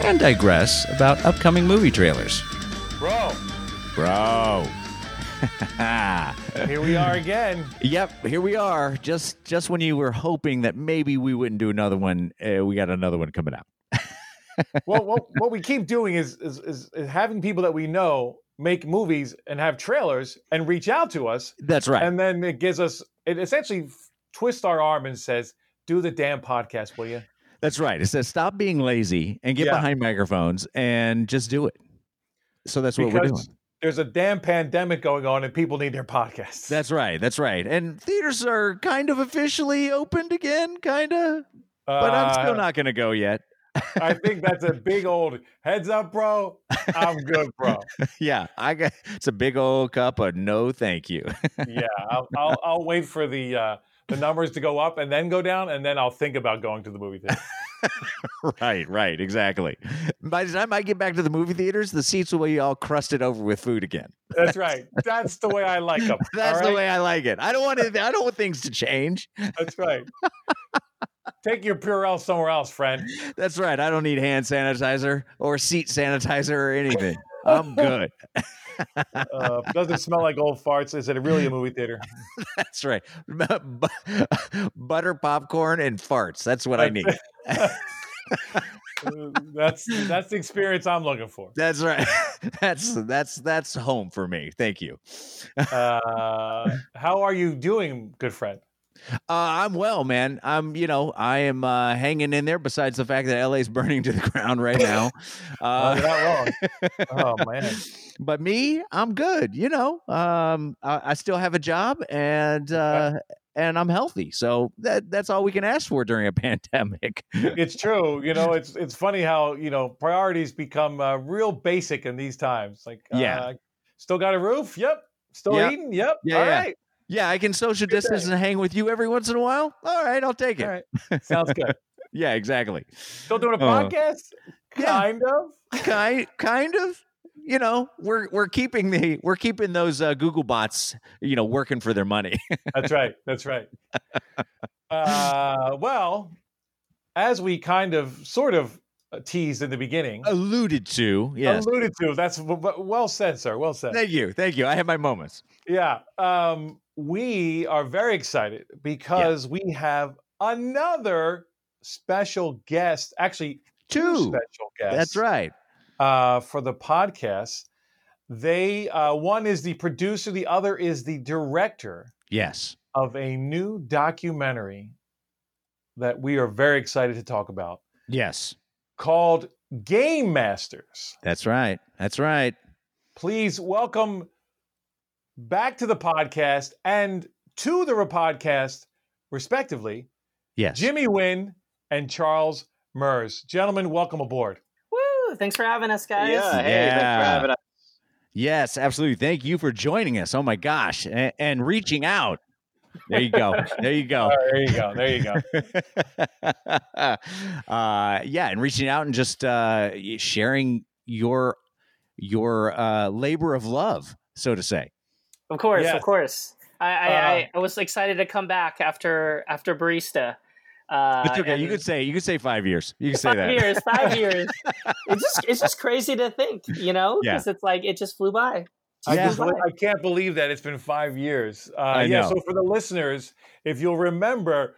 and digress about upcoming movie trailers. Bro, Bro. here we are again. Yep, here we are. Just just when you were hoping that maybe we wouldn't do another one, uh, we got another one coming out. well, what, what we keep doing is, is is is having people that we know make movies and have trailers and reach out to us, That's right. and then it gives us it essentially twists our arm and says, "Do the damn podcast, will you?" That's right. It says stop being lazy and get Yeah. behind microphones and just do it. So that's what we're doing. There's a damn pandemic going on and people need their podcasts. That's right. That's right. And theaters are kind of officially opened again, kind of. But I'm still Uh, not going to go yet. I think that's a big old heads up, bro. I'm good, bro. yeah, I got it's a big old cup of no thank you. Yeah, I'll, I'll, I'll wait for the uh, the numbers to go up and then go down, and then I'll think about going to the movie theater. right, right, exactly. By the time I get back to the movie theaters, the seats will be all crusted over with food again. That's right. That's the way I like them. That's the way I like it. I don't want it, I don't want things to change. That's right. Take your Purell somewhere else, friend. That's right. I don't need hand sanitizer or seat sanitizer or anything. I'm good. Uh, doesn't smell like old farts. Is it really a movie theater? That's right. Butter popcorn and farts. That's what I need. Uh, that's that's the experience I'm looking for. That's right. That's that's that's home for me. Thank you. Uh, how are you doing, good friend? Uh, I'm well, man. I'm, you know, I am uh, hanging in there. Besides the fact that LA's burning to the ground right now, Oh, uh, you're not wrong. Oh man. But me, I'm good. You know, um, I, I still have a job and uh, and I'm healthy. So that that's all we can ask for during a pandemic. It's true. You know, it's it's funny how you know priorities become uh, real basic in these times. Like, Yeah. uh, still got a roof? Yep. Still Yep. eating? Yep. Yeah, All yeah. right. yeah, I can social Good distance day. and hang with you every once in a while. All right, I'll take it. All right. Sounds good. Yeah, exactly. Still doing a Uh, podcast? yeah. Kind of. kind kind of you know we're we're keeping the we're keeping those uh, google bots you know working for their money That's right. That's right. Uh, well, as we kind of sort of uh, teased in the beginning, alluded to yes alluded to, that's well said, sir. Well said. thank you thank you i have my moments Yeah. Um, we are very excited because we have another special guest, actually, two, Two. special guests. that's right Uh, for the podcast. They uh, one is the producer, the other is the director yes of a new documentary that we are very excited to talk about yes called Game Masters. that's right that's right please welcome back to the podcast and to the podcast, respectively, yes Jimmy Wynn and Charles Myers. Gentlemen, welcome aboard. Woo! Thanks for having us, guys. Yeah, hey, thanks for having us. yes absolutely thank you for joining us oh my gosh and, and reaching out there you go there you go All right, there you go. There you go. uh, yeah, and reaching out and just uh, sharing your your uh, labor of love, so to say. Of course, Yes. of course. I, I, Uh, I, I was excited to come back after after barista. Uh, It's okay. You could say you could say five years. You can say five that. years, five years. It's just it's just crazy to think, you know, Yeah. because it's like it just flew by. I, Yeah. just, Flew by. I can't believe that it's been five years. Uh, I yeah, know. so for the listeners, if you'll remember,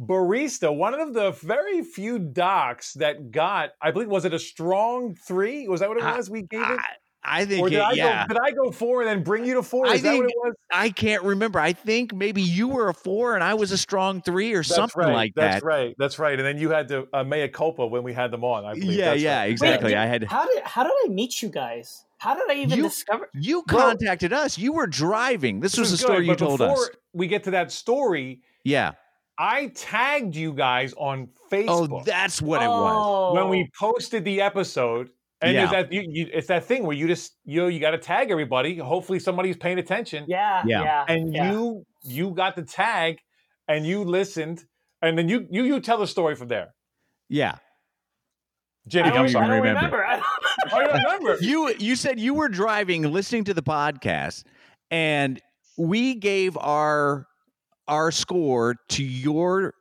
Barista, one of the very few docs that got, I believe, was it a strong three? Was that what it I- was? We gave it? I, I think Or did, it- I yeah. go, did I go four and then bring you to four? I Is that what think- it was? I can't remember. I think maybe you were a four and I was a strong three or That's something right. like That's that. That's right. That's right. And then you had to uh, mea culpa when we had them on. I believe. Yeah, That's yeah, right. exactly. Wait, I had How did how did I meet you guys? How did I even You- discover? you Bro. contacted us. You were driving. This, was is the story good, you but told before us. We get to that story. Yeah. I tagged you guys on Facebook. Oh, that's what it was. Oh, when we posted the episode, And Yeah. it's that you, you, it's that thing where you just you know, you got to tag everybody. Hopefully somebody's paying attention. Yeah, Yeah. yeah, And yeah. you you got the tag, and you listened, and then you you you tell the story from there. Yeah. Jimmy, I don't, I'm I don't remember. remember. I I don't remember. You you said you were driving, listening to the podcast, and we gave our our score to your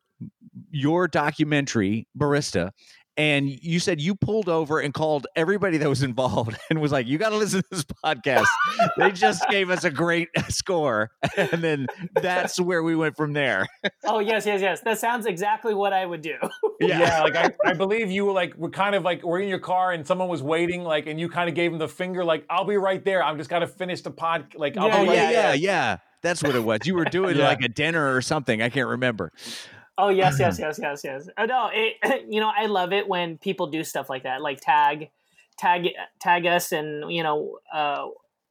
your documentary barista and you said you pulled over and called everybody that was involved and was like you got to listen to this podcast they just gave us a great score and then that's where we went from there oh yes, yes, yes. That sounds exactly what I would do. Yeah, like I, I believe you were like were kind of like we're in your car and someone was waiting like and you kind of gave him the finger like I'll be right there. I'm just gotta finish the pod like I'll Yeah, be oh right yeah there. yeah yeah that's what it was you were doing Yeah. like a dinner or something i can't remember Oh yes, yes, yes, yes, yes. Oh, no, it, you know I love it when people do stuff like that, like tag, tag, tag us, and you know uh,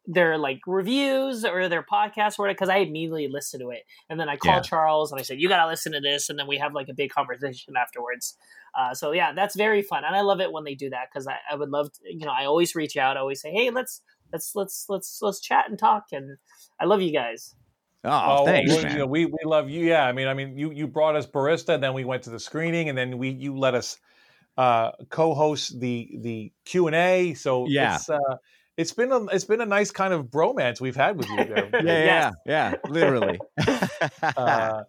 their like reviews or their podcast or because I immediately listen to it, and then I call Yeah. Charles and I said you got to listen to this, and then we have like a big conversation afterwards. Uh, so yeah, that's very fun, and I love it when they do that because I, I would love to, you know I always reach out, I always say hey let's let's let's let's let's chat and talk, and I love you guys. Oh, thanks well, man. You know, we we love you. Yeah, I mean, I mean, you you brought us barista, and then we went to the screening, and then we you let us uh, co-host the the Q and A. So Yeah. it's uh, it's been a it's been a nice kind of bromance we've had with you there. yeah yeah Yes. yeah literally uh,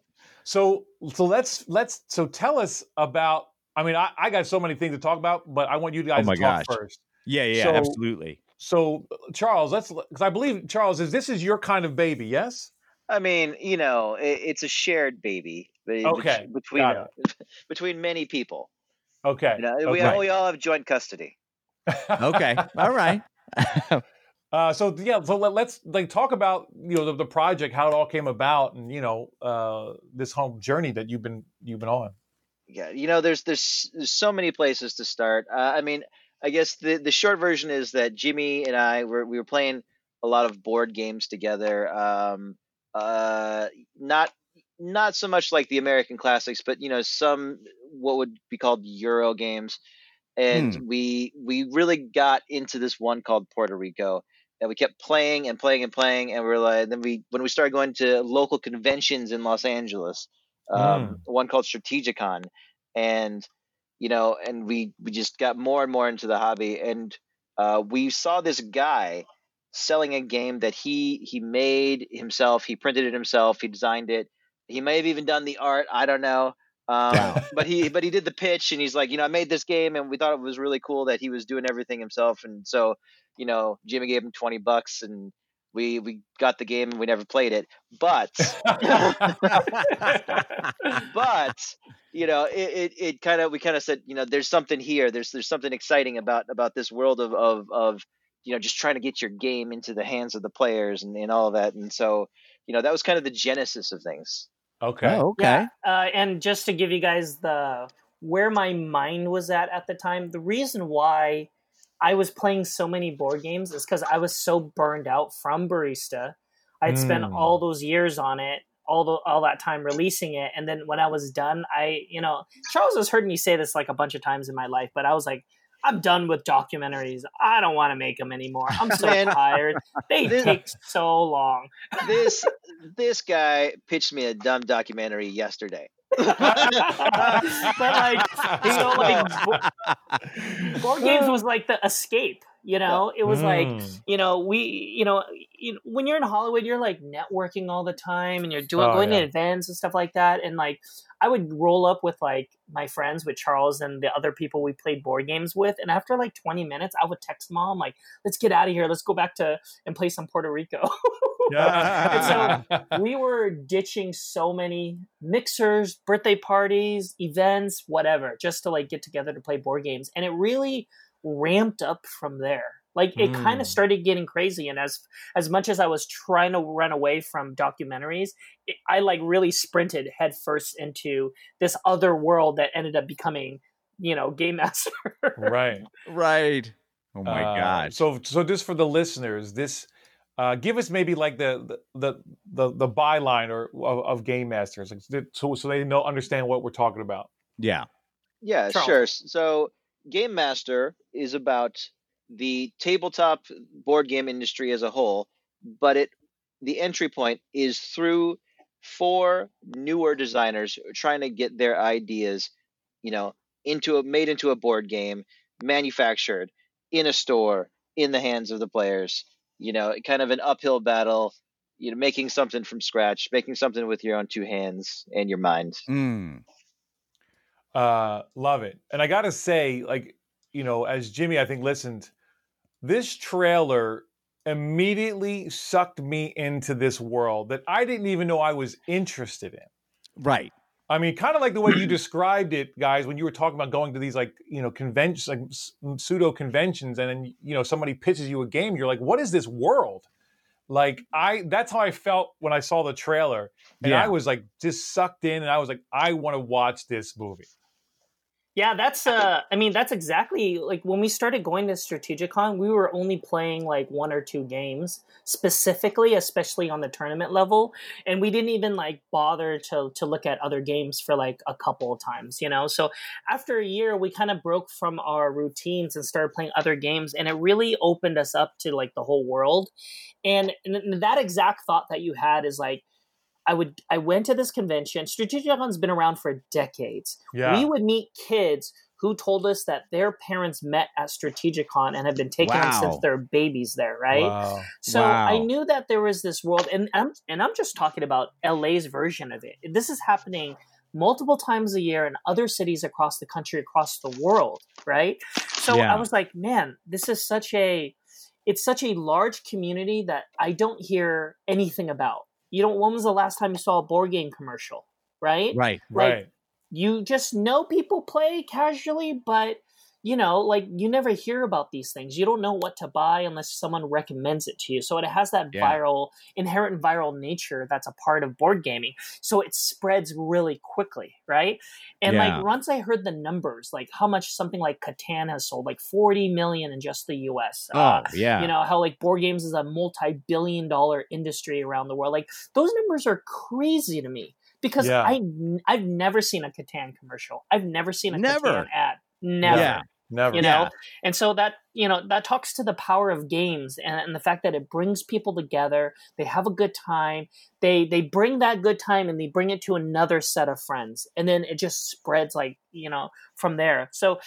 so so let's let's so tell us about. I mean, I, I got so many things to talk about, but I want you guys Oh my to talk gosh. first. yeah yeah So- absolutely So Charles, let's because I believe Charles is this is your kind of baby, yes? I mean, you know, it, it's a shared baby Okay, between got between many people. Okay. You know, we okay. all we all have joint custody. okay all right Uh, so yeah, so let, us like talk about you know the, the project, how it all came about, and you know uh, this whole journey that you've been you've been on. Yeah, you know, there's there's, there's so many places to start. Uh, I mean, I guess the the short version is that Jimmy and I were we were playing a lot of board games together. Um, uh, not not so much like the American classics, but you know, some what would be called Euro games. And we we really got into this one called Puerto Rico, and we kept playing and playing and playing, and we are like, then we when we started going to local conventions in Los Angeles, um, one called Strategicon, and you know, and we we just got more and more into the hobby, and uh, we saw this guy selling a game that he he made himself, he printed it himself, he designed it, he may have even done the art, I don't know. Um, but he but he did the pitch and he's like, you know, I made this game and we thought it was really cool that he was doing everything himself and so, you know, Jimmy gave him 20 bucks and we we got the game and we never played it. But but you know it, it, it kind of we kind of said you know there's something here there's there's something exciting about about this world of of of you know just trying to get your game into the hands of the players and, and all of that and so you know that was kind of the genesis of things Okay. Oh, okay. Yeah, uh, and just to give you guys the where my mind was at at the time, the reason why I was playing so many board games is because I was so burned out from Barista. I'd spent Mm. all those years on it, all the all that time releasing it, and then when I was done, I you know Charles has heard me say this like a bunch of times in my life, but I was like. I'm done with documentaries. I don't want to make them anymore. I'm so Man. tired. They This- take so long. this this guy pitched me a dumb documentary yesterday but like so like bo- board games was like the escape you know it was like Mm. you know we you know you, when you're in hollywood you're like networking all the time and you're doing Oh, going yeah. to events and stuff like that and like i would roll up with like my friends with charles and the other people we played board games with and after like 20 minutes i would text mom like let's get out of here let's go back to and play some puerto rico Yeah. So we were ditching so many mixers, birthday parties, events, whatever, just to like get together to play board games. And it really ramped up from there. Like it kind Mm. of started getting crazy. And as as much as I was trying to run away from documentaries, it, I like really sprinted headfirst into this other world that ended up becoming, you know, Game Master. right. right. Oh my Uh, god. So so just for the listeners, this uh, give us maybe like the the the the byline or of, of game masters, like, so so they know understand what we're talking about. Yeah. Yeah, Charles. sure. So Game Master is about the tabletop board game industry as a whole, but it the entry point is through four newer designers trying to get their ideas, you know, into a made into a board game, manufactured in a store in the hands of the players. You know, kind of an uphill battle. You know, making something from scratch, making something with your own two hands and your mind. Mm. Uh, love it. And I got to say, like, you know, as Jimmy, I think, listened, this trailer immediately sucked me into this world that I didn't even know I was interested in. Right. I mean, kind of like the way you described it, guys, when you were talking about going to these like you know conventions, like pseudo conventions, and then you know somebody pitches you a game, you're like, what is this world? Like I, that's how I felt when I saw the trailer, and Yeah. I was like just sucked in, and I was like, I want to watch this movie. Yeah, that's uh I mean that's exactly like when we started going to Strategicon, we were only playing like one or two games specifically, especially on the tournament level, and we didn't even like bother to to look at other games for like a couple of times, you know. So after a year, we kind of broke from our routines and started playing other games, and it really opened us up to like the whole world. And, and that exact thought that you had is like I would I went to this convention. Strategicon's been around for decades. Yeah. We would meet kids who told us that their parents met at Strategicon and have been taking them since they're babies there, right? Wow. So Wow. I knew that there was this world, and I'm and I'm just talking about LA's version of it. This is happening multiple times a year in other cities across the country, across the world, right? So Yeah. I was like, man, this is such a it's such a large community that I don't hear anything about. You know, when was the last time you saw a board game commercial, right? Right. Like, Right. you just know people play casually, but you know, like you never hear about these things. You don't know what to buy unless someone recommends it to you. So it has that Yeah. viral, inherent viral nature that's a part of board gaming. So it spreads really quickly, right? And Yeah. like once I heard the numbers, like how much something like Catan has sold, like 40 million in just the US. Oh, Uh, yeah. you know how like board games is a multi-billion dollar industry around the world like those numbers are crazy to me because Yeah. i i've never seen a catan commercial i've never seen a Never. catan ad never Yeah. Never. you know? Yeah. and so that you know that talks to the power of games and, and the fact that it brings people together. They have a good time. They they bring that good time and they bring it to another set of friends. And then it just spreads like you know from there. So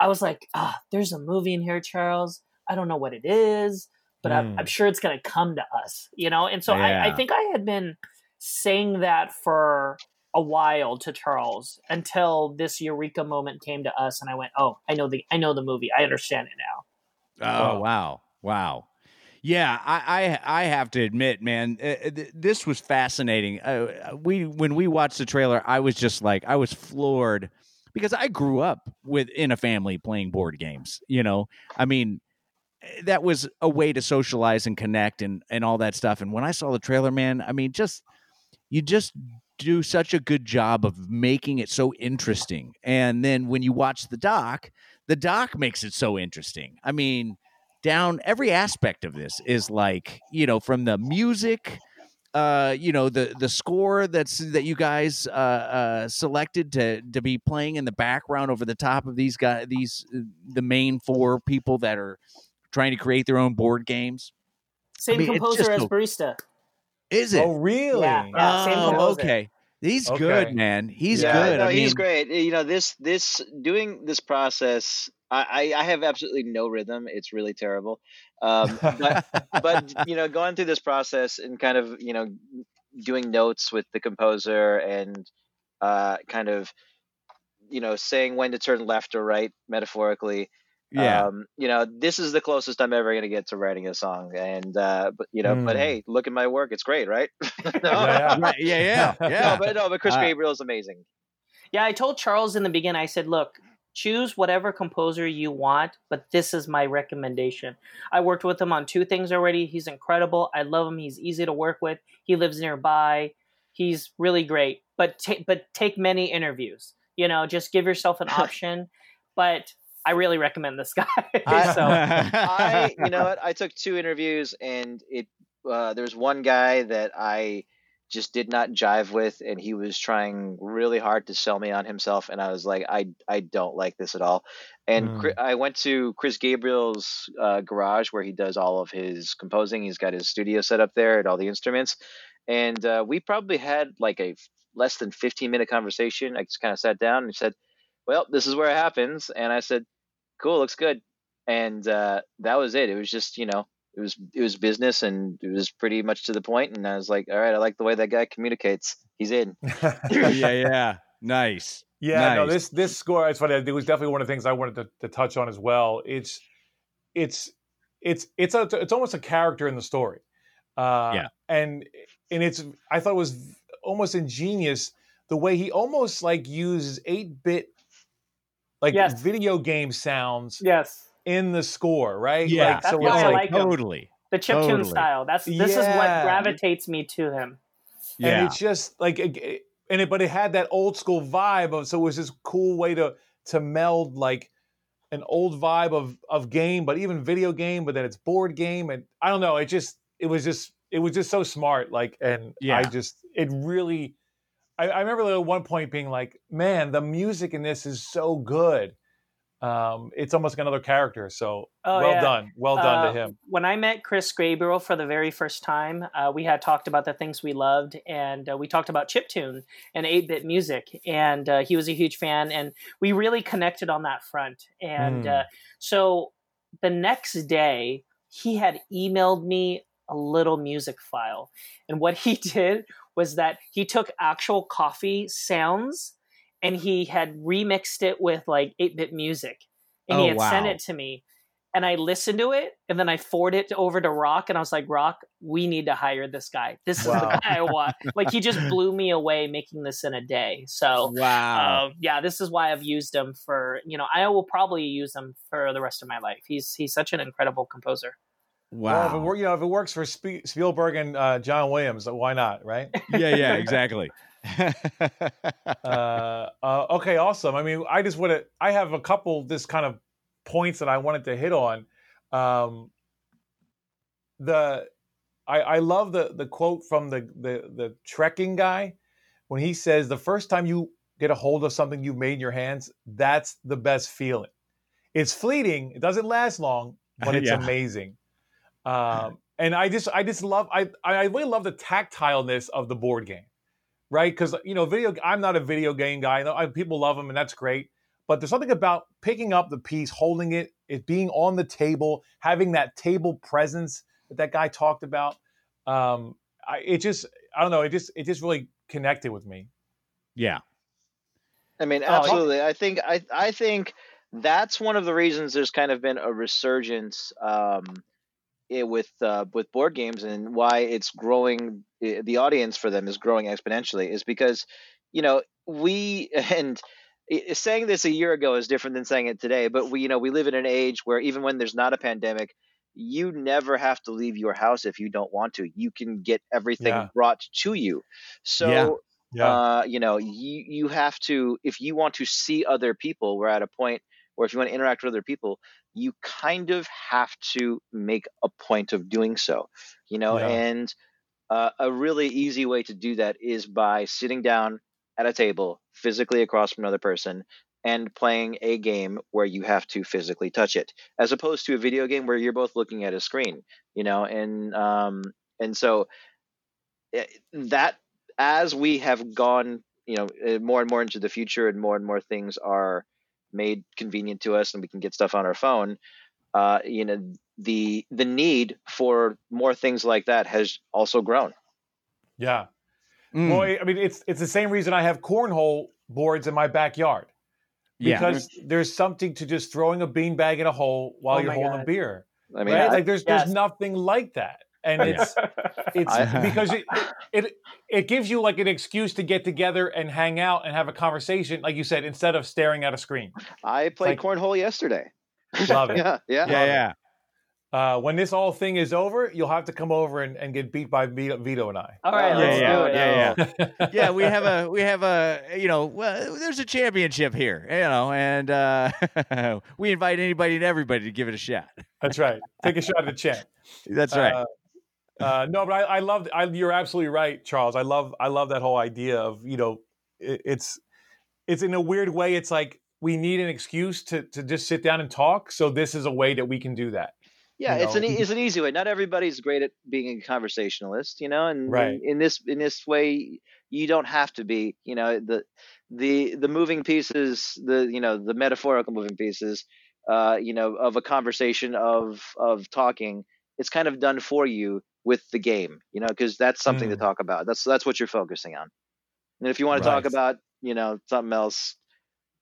i was like ah there's a movie in here charles. I don't know what it is but I'm, Mm. I'm sure it's going to come to us you know? And so I, I think i had been saying that for a while to Charles until this eureka moment came to us, and I went, "Oh, I know the I know the movie. I understand it now." Oh Wow. wow, wow. Yeah, I I, I have to admit, man, uh, th- this was fascinating. Uh, we when we watched the trailer, I was just like, I was floored because I grew up with in a family playing board games. You know, I mean, eh, that was a way to socialize and connect and and all that stuff. And when I saw the trailer, man, I mean, just you just do such a good job of making it so interesting. And then when you watch the doc, the doc makes it so interesting. I mean, down every aspect of this is like, you know, from the music, uh, you know, the the score that's that you guys uh, uh, selected to to be playing in the background over the top of these guys, these uh, the main four people that are trying to create their own board games. Same mean, composer as Barista. Is it? Oh, really? Yeah. Yeah, Oh, composer. okay. He's Okay. good, man. He's yeah, good. No, I he's great. You know, this this doing this process, I, I I have absolutely no rhythm. It's really terrible. Um, but but you know, going through this process and kind of you know doing notes with the composer and uh, kind of you know saying when to turn left or right metaphorically. Yeah. Um, you know, this is the closest I'm ever going to get to writing a song. And uh, but you know, but Mm. hey, look at my work. It's great, right? no, Yeah, Right, yeah, yeah, no, yeah. but no, but Chris Uh, Gabriel is amazing. Yeah, I told Charles in the beginning. I said, "Look, choose whatever composer you want, but this is my recommendation." I worked with him on two things already. He's incredible. I love him. He's easy to work with. He lives nearby. He's really great. But take but take many interviews. You know, just give yourself an option. but I really recommend this guy. I- so I, you know what? I took two interviews, and it uh, there was one guy that I just did not jive with, and he was trying really hard to sell me on himself, and I was like, I I don't like this at all. And Mm. Chri- I went to Chris Gabriel's uh, garage where he does all of his composing. He's got his studio set up there and all the instruments, and uh, we probably had like a less than fifteen minute conversation. I just kind of sat down and said, "Well, this is where it happens," and I said, "Cool, looks good," and uh, that was it. It was just you know it was it was business and it was pretty much to the point and i was like all right i like the way that guy communicates he's in yeah, yeah. Nice. Yeah, no, this this score it's funny. It was definitely one of the things I wanted to, to touch on as well. It's it's it's it's a, it's almost a character in the story. Uh, Yeah. and and it's I thought it was almost ingenious the way he almost like uses eight bit like Yes. video game sounds Yes. in the score, right? Yeah. like, That's so why it's I like, like him. totally. The chiptune Totally. style. That's this is what gravitates me to him. and Yeah. it's just like and it but it had that old school vibe of so it was this cool way to to meld like an old vibe of of game but even video game but then it's board game and i don't know it just it was just it was just so smart like and yeah. i just it really I, I remember at one point being like man the music in this is so good um it's almost like another character so Oh, well yeah. done well done Uh, to him When I met Chris Gabriel for the very first time, uh, we had talked about the things we loved, and uh, we talked about chiptune and 8-bit music, and uh, he was a huge fan, and we really connected on that front. And uh, so the next day, he had emailed me a little music file, and what he did was that he took actual coffee sounds and he had remixed it with like 8-bit music, and he Oh, had sent it to me and I listened to it and then I forwarded it over to Rock and I was like, Rock, we need to hire this guy. This is the Wow. guy I want. like he just blew me away making this in a day. So Wow. um, yeah, this is why I've used him for you know I will probably use him for the rest of my life. He's he's such an incredible composer. Well if it, wow. you know if it works for spielberg and uh, john williams why not right yeah, yeah, exactly. uh, uh, okay, awesome. I mean, I just want to. I have a couple this kind of points that I wanted to hit on. Um, the I, I love the the quote from the the the trekking guy when he says the first time you get a hold of something you've made in your hands, that's the best feeling. It's fleeting. It doesn't last long, but it's Yeah. amazing. Um, and I just I just love I I really love the tactileness of the board game right? Because you know, video. I'm not a video game guy. I people love them, and that's great. But there's something about picking up the piece, holding it, it being on the table, having that table presence that that guy talked about. Um, I, it just, I don't know, it just, it just really connected with me. yeah. i mean Oh, absolutely i think i i think that's one of the reasons there's kind of been a resurgence um it, with uh, with board games and why it's growing eh, the audience for them is growing exponentially is because you know we and saying this a year ago is different than saying it today but we you know we live in an age where even when there's not a pandemic you never have to leave your house if you don't want to you can get everything Yeah. brought to you so Yeah. Yeah, uh, you know, you you have to if you want to see other people, we're at a point where if you want to interact with other people, you kind of have to make a point of doing so. You know, Yeah. and uh, a really easy way to do that is by sitting down at a table physically across from another person and playing a game where you have to physically touch it as opposed to a video game where you're both looking at a screen you know and um and so eh, that as we have gone you know eh, more and more into the future and more and more things are made convenient to us and we can get stuff on our phone uh you know the the need for more things like that has also grown yeah. Mm, Well, I mean, it's it's the same reason I have cornhole boards in my backyard yeah. because there's something to just throwing a beanbag in a hole while Oh you're my holding a beer. i mean right? I- like there's Yes. there's nothing like that, and Yeah. it's it's because it, it it gives you like an excuse to get together and hang out and have a conversation, like you said, instead of staring at a screen. I played like- cornhole yesterday. Love it. yeah, yeah. yeah, yeah. Uh, when this all thing is over, you'll have to come over and, and get beat by Vito, Vito and I. All right, Oh, let's yeah, do it. yeah, yeah. yeah, we have a we have a you know well, there's a championship here, you know, and uh, we invite anybody and everybody to give it a shot. That's right. Take a shot at the champ. That's right. Uh, Uh, no, but I, I love. I, you're absolutely right, Charles. I love. I love that whole idea of you know, it, it's it's in a weird way. It's like we need an excuse to to just sit down and talk. So this is a way that we can do that. Yeah, you it's know? an it's an easy way. Not everybody's great at being a conversationalist, you know, and Right. in, in this in this way, you don't have to be. You know, the the the moving pieces, the you know the metaphorical moving pieces, uh, you know, of a conversation of of talking. It's kind of done for you with the game, you know, because that's something to Mm. talk about. That's that's what you're focusing on. And if you want to talk about, you know, something else,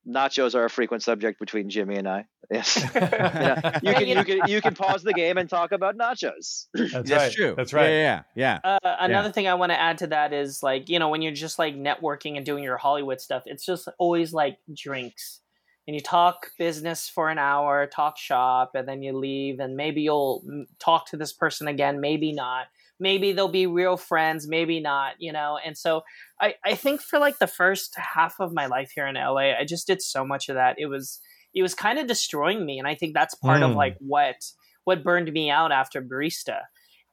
nachos are a frequent subject between Jimmy and I. Yes. you, know, you can you can you can pause the game and talk about nachos. That's, That's right. true. That's right. Yeah, yeah, yeah. Uh, another thing I want to add to that is like you know when you're just like networking and doing your Hollywood stuff, it's just always like drinks, and you talk business for an hour, talk shop, and then you leave, and maybe you'll mm, talk to this person again, maybe not. Maybe they'll be real friends, maybe not, you know. And so I, I think for like the first half of my life here in LA, I just did so much of that. It was it was kind of destroying me, and I think that's part of Mm. like what what burned me out after barista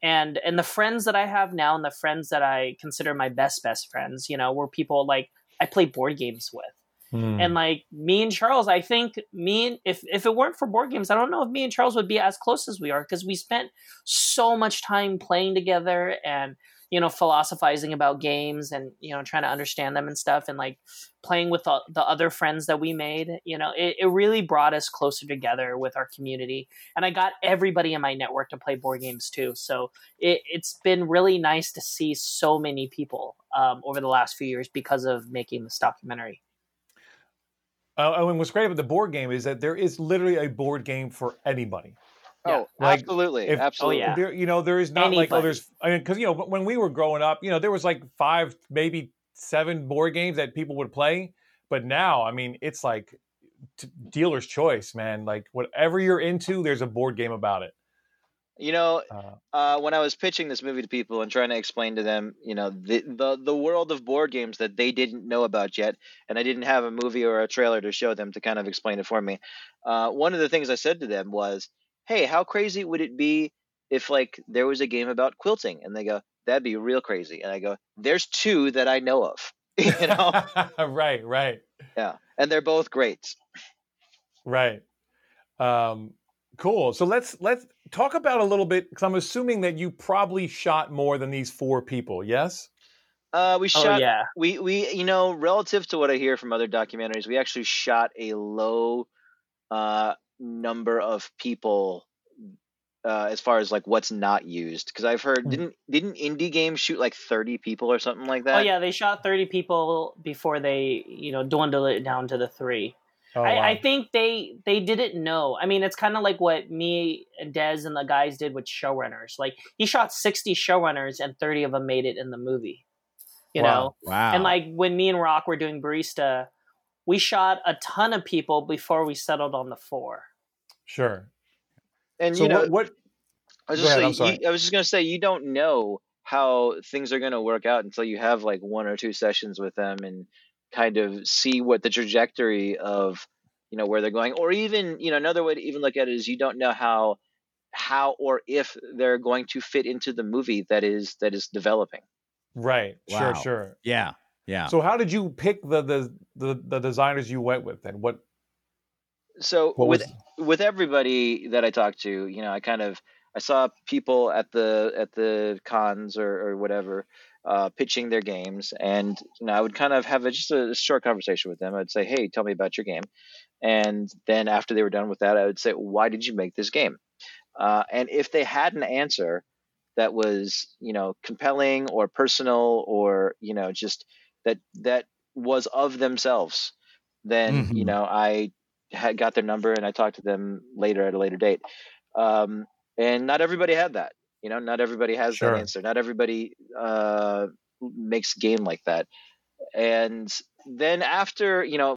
and and the friends that I have now and the friends that I consider my best best friends, you know, were people like I play board games with. Hmm. And like me and Charles, I think me and if if it weren't for board games, I don't know if me and Charles would be as close as we are because we spent so much time playing together and you know philosophizing about games and you know trying to understand them and stuff and like playing with the, the other friends that we made you know it, it really brought us closer together with our community. And i got everybody in my network to play board games too. So it, it's been really nice to see so many people um, over the last few years because of making this documentary Uh, and what's great about the board game is that there is literally a board game for anybody. Oh, Like, absolutely, if- absolutely. Oh, yeah. There, you know, there is not like oh, there's I mean, because you know when we were growing up, you know, there was like five, maybe seven board games that people would play, but now, I mean, it's like t- dealer's choice, man. Like whatever you're into, there's a board game about it. You know, Uh, uh, when I was pitching this movie to people and trying to explain to them, you know, the, the the world of board games that they didn't know about yet, and I didn't have a movie or a trailer to show them to kind of explain it for me. Uh, one of the things I said to them was, "Hey, how crazy would it be if like there was a game about quilting?" And they go, "That'd be real crazy." And I go, "There's two that I know of." you know, right, right, yeah, and they're both great. right. Um, cool. So let's let's talk about a little bit because I'm assuming that you probably shot more than these four people. Yes. Uh, we oh shot yeah we we you know relative to what i hear from other documentaries we actually shot a low uh number of people uh as far as like what's not used because i've heard Hmm. didn't didn't indie games shoot like 30 people or something like that oh yeah they shot 30 people before they you know dwindle it down to the three Oh, I, wow. I think they they didn't know. I mean, it's kind of like what me and Des and the guys did with showrunners. Like he shot sixty showrunners, and thirty of them made it in the movie. You Wow. know, Wow. and like when me and Rock were doing barista, we shot a ton of people before we settled on the four. Sure. and So you know what, what? i was just ahead, I'm saying, sorry. you, i was just going to say you don't know how things are going to work out until you have like one or two sessions with them and kind of see what the trajectory of you know where they're going or even you know another way to even look at it is you don't know how how or if they're going to fit into the movie that is that is developing Right. Sure. Sure. yeah, yeah. So how did you pick the the the, the designers you went with, and what so what with was? with everybody that I talked to, you know, I kind of I saw people at the at the cons or, or whatever uh, pitching their games, and you know, I would kind of have a, just a short conversation with them. I'd say, "Hey, tell me about your game," and then after they were done with that, I would say, "Why did you make this game?" Uh, and if they had an answer that was, you know, compelling or personal or you know, just that that was of themselves, then you Mhm. know, I had got their number and I talked to them later at a later date. Um, and not everybody had that. You know, not everybody has Sure. that answer. Not everybody uh, makes game like that. And then after, you know,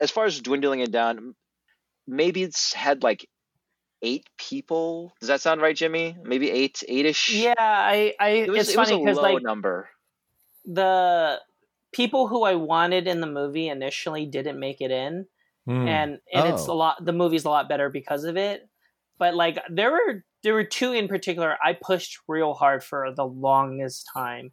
as far as dwindling it down, maybe it's had like eight people. Does that sound right, Jimmy? Maybe eight, eight-ish. Yeah, I, I it was, it's it funny because low like number. the people who I wanted in the movie initially didn't make it in. Hmm. and and it's a Oh. lot the movie's a lot better because of it but like there were there were two in particular I pushed real hard for the longest time,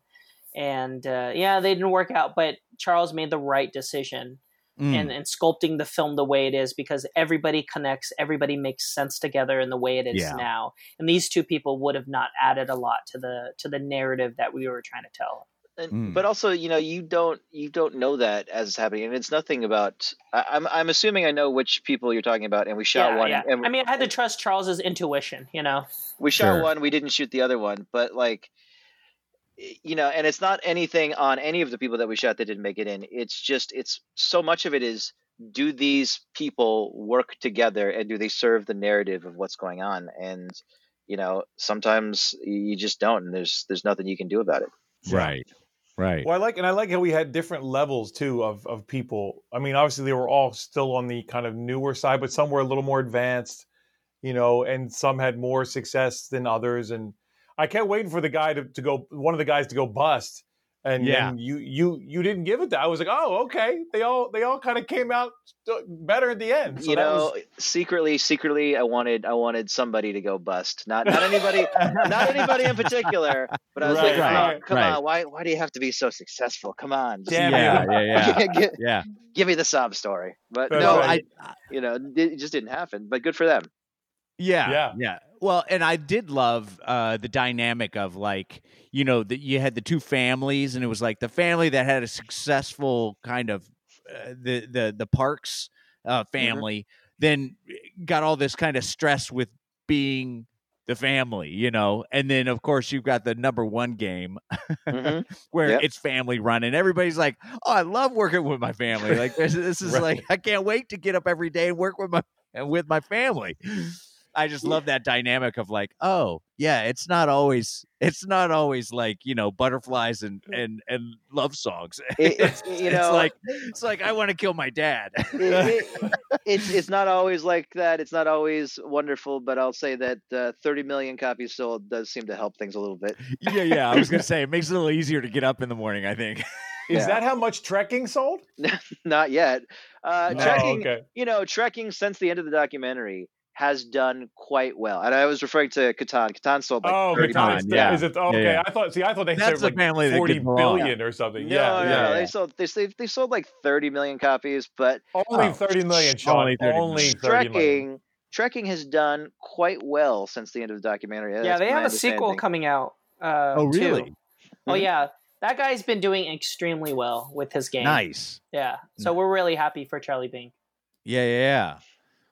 and uh, yeah, they didn't work out. But Charles made the right decision. Mm. And, and sculpting the film the way it is because everybody connects, everybody makes sense together in the way it is Yeah. now. And these two people would have not added a lot to the to the narrative that we were trying to tell. And, Mm. But also, you know, you don't you don't know that as it's happening, and it's nothing about. I, I'm I'm assuming I know which people you're talking about, and we shot yeah, one. yeah. And I mean, I had to trust Charles's intuition. You know, we shot Sure. one, we didn't shoot the other one, but like, you know, and it's not anything on any of the people that we shot that didn't make it in. It's just it's so much of it is do these people work together and do they serve the narrative of what's going on and you know sometimes you just don't and there's there's nothing you can do about it Right. Right. Well, I like and I like how we had different levels too of of people. I mean, obviously they were all still on the kind of newer side, but some were a little more advanced, you know, and some had more success than others. And I kept waiting for the guy to, to go, one of the guys to go bust. And Yeah. then you you you didn't give it that. I was like, oh, okay. They all they all kind of came out better at the end. So you know was, secretly secretly i wanted i wanted somebody to go bust not not anybody not anybody in particular but i was Right, like right, oh, come right. on why why do you have to be so successful come on just Damn yeah, yeah, yeah, give, yeah. give me the sob story but That's no right. I, you know it just didn't happen but good for them Yeah, Yeah. yeah. Well, and I did love uh, the dynamic of like, you know, that you had the two families, and it was like the family that had a successful kind of uh, the the the Parks uh, family, then got all this kind of stress with being the family, you know, and then of course you've got the number one game Mhm. where Yep. it's family run, and everybody's like, "Oh, I love working with my family. Like this, this is Right. like I can't wait to get up every day and work with my and with my family." I just love that dynamic of like, oh yeah, it's not always it's not always like you know butterflies and and and love songs. It- it's, you it's know- like it's like I want to kill my dad. it, it, it's it's not always like that. It's not always wonderful, but I'll say that uh, 30 million copies sold does seem to help things a little bit. yeah, yeah. I was gonna say it makes it a little easier to get up in the morning. I think. is yeah. that how much trekking sold? Not yet. Uh, Oh, trekking, okay. you know, trekking since the end of the documentary has done quite well. And I was referring to Catan. Catan sold like oh, 30 Catan. million. yeah. Is it okay? Yeah, yeah. I thought. See, I thought they That's said the like family that forty could belong. billion or something. No, yeah, no, yeah. no, they sold they, they they sold like 30 million copies, but Only Oh, thirty million, Sean. only Only 30 thirty million. trekking trekking has done quite well since the end of the documentary. yeah, That's they have a sequel coming out. Uh, Oh, too. really? Oh Mhm. yeah, that guy's been doing extremely well with his game. Nice. Yeah, so we're really happy for Charlie Bink. Yeah, yeah, yeah.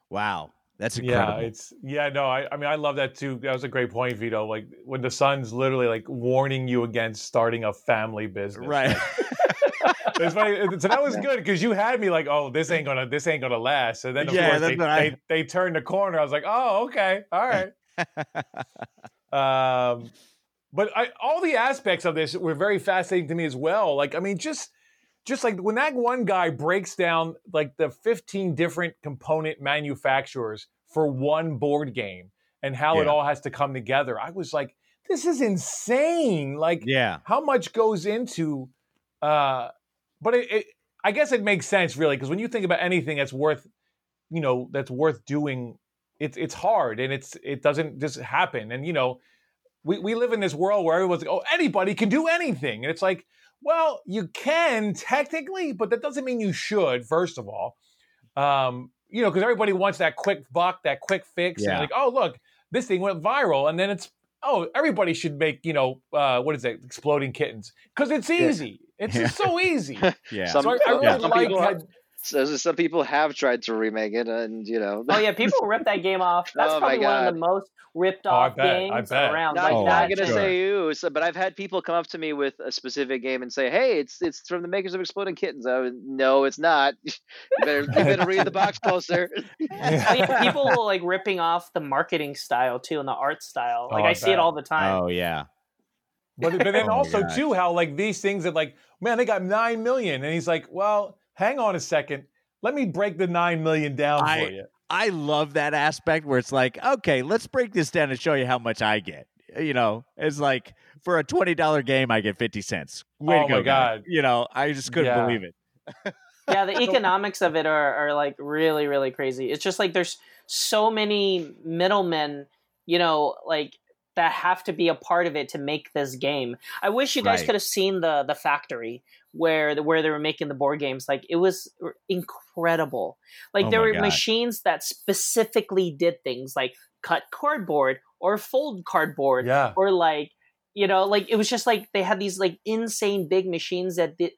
Wow, that's incredible. Yeah, it's yeah, no, I, I mean I love that too. That was a great point, Vito. Like when the son's literally like warning you against starting a family business. right. It's funny. So that was good because you had me like, oh, this ain't gonna this ain't gonna last. And then of Yeah, course they, I- they they turned the corner. I was like, oh, okay, all right. um, but I, all the aspects of this were very fascinating to me as well. Like, I mean, just just like when that one guy breaks down like the 15 different component manufacturers for one board game and how it all has to come together, I was like, this is insane. Like, yeah. how much goes into uh but it, it i guess it makes sense really because when you think about anything that's worth you know that's worth doing it's it's hard and it's it doesn't just happen and you know we, we live in this world where everyone's like oh anybody can do anything and it's like well you can technically but that doesn't mean you should first of all. Um you know because everybody wants that quick buck that quick fix and like oh look this thing went viral and then it's oh everybody should make you know uh what is it? Exploding kittens. Because it's easy. It's Yeah. just so easy. Yeah. Some, so I, I really yeah, some like people, how- so some people have tried to remake it, and you know, Oh yeah, people rip that game off. That's Oh, my probably one of the most ripped Oh, I off bet, I games bet. around. not, Like Oh, not gonna sure. say you, so, but I've had people come up to me with a specific game and say, "Hey, it's it's from the makers of Exploding Kittens." I would, no, it's not. you better you better read the box closer. Oh, yeah, people like ripping off the marketing style too and the art style. Oh, like Oh, I I see it all the time. Oh yeah. But but then Oh also gosh. too how like these things that like man they got nine million and he's like well hang on a second let me break the nine million down I- for you. I love that aspect where it's like, okay, let's break this down and show you how much I get. You know, it's like for a twenty dollar game, I get fifty cents. Way Oh to go, my guy. God. You know, I just couldn't Yeah. believe it. yeah, the economics of it are, are like really, really crazy. It's just like there's so many middlemen, you know, like that have to be a part of it to make this game. I wish you guys Right. could have seen the the factory where the, where they were making the board games. Like it was incredible. Like Oh there were God. machines that specifically did things like cut cardboard or fold cardboard Yeah. or like you know like it was just like they had these like insane big machines that did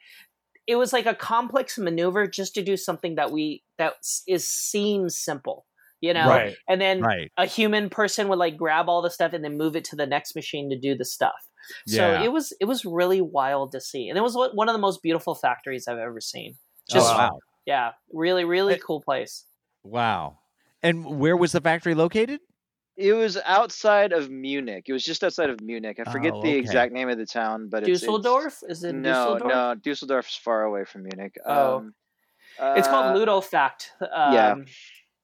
it was like a complex maneuver just to do something that we that is seems simple you know Right. and then Right. a human person would like grab all the stuff and then move it to the next machine to do the stuff so Yeah. it was it was really wild to see and it was one one of the most beautiful factories i've ever seen Oh, just wow. yeah really really It- cool place Wow. And where was the factory located? It was outside of Munich. It was just outside of Munich. I forget Oh, the exact name of the town, but it's, dusseldorf is It's, it no, dusseldorf no, Dusseldorf's far away from Munich. Oh. Um, it's uh, called Ludo Fact um, yeah.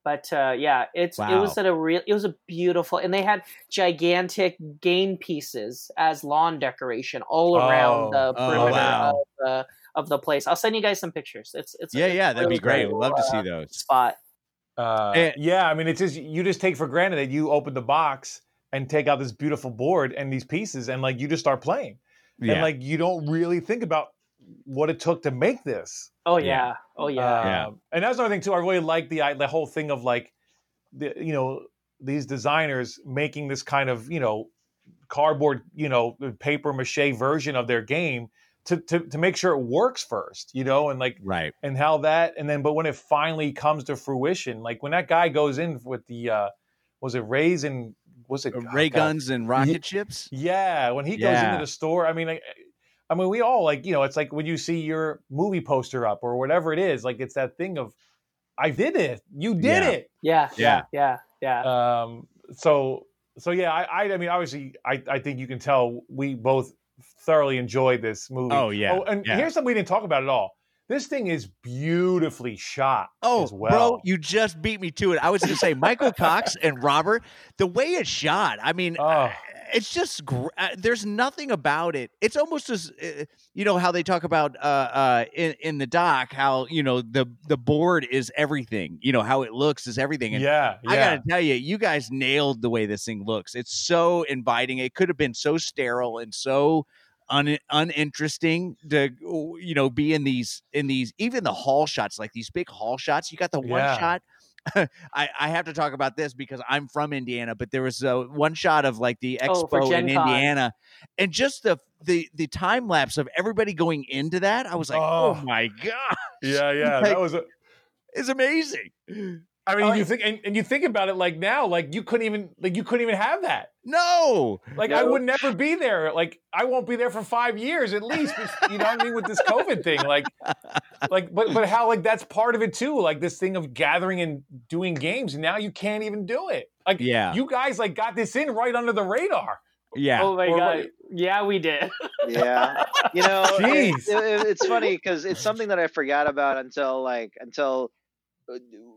But uh, yeah it's it was at a real it was a beautiful and they had gigantic game pieces as lawn decoration all around Oh. the Oh, perimeter wow. of the of the place i'll send you guys some pictures it's it's Yeah, it's yeah, that'd be great. cool, We'd love to uh, see those. spot Uh, Eh. yeah, I mean, it's just you just take for granted that you open the box and take out this beautiful board and these pieces, and like you just start playing, Yeah. and like you don't really think about what it took to make this. oh Yeah. Yeah oh yeah Yeah. Um, and that's another thing too. I really like the the whole thing of like, the you know these designers making this kind of you know cardboard you know paper mache version of their game to to to make sure it works first, you know, and like right. and how that and then but when it finally comes to fruition like when that guy goes in with the uh was it rays and was it oh, Ray God. guns and rocket ships? yeah when he goes Yeah. into the store i mean I, I mean we all like you know it's like when you see your movie poster up or whatever it is like it's that thing of i did it you did Yeah. it yeah Yeah. yeah yeah um so so yeah i i, I mean obviously i i think you can tell we both thoroughly enjoyed this movie Oh, yeah. oh and Yeah. here's something we didn't talk about at all this thing is beautifully shot Oh, as well bro, you just beat me to it. I was going to say Michael Cox and Robert, the way it's shot. I mean, Oh. It's just gr- uh, there's nothing about it. It's almost as uh, you know how they talk about uh, uh, in in the doc how you know the the board is everything. You know how it looks is everything. And yeah, yeah. I gotta tell you, you guys nailed the way this thing looks. It's so inviting. It could have been so sterile and so un- uninteresting to you know be in these in these even the hall shots like these big hall shots. You got the one Yeah. shot. I, I have to talk about this because I'm from Indiana, but there was uh, one shot of like the Oh, expo in Indiana, and just the the the time lapse of everybody going into that. I was like, oh, Oh. my god, yeah, yeah. Like- that was. A, it's amazing. I mean, Oh, you think and, and you think about it like now, like you couldn't even like you couldn't even have that. No, Like I would never be there. Like I won't be there for five years at least. but, You know what I mean with this COVID thing. Like, like but but how like that's part of it too. Like this thing of gathering and doing games, and now you can't even do it. Like Yeah. you guys like got this in right under the radar. yeah, oh my Or god what- yeah we did yeah you know it- Jeez. it- it- it's funny because it's something that i forgot about until like until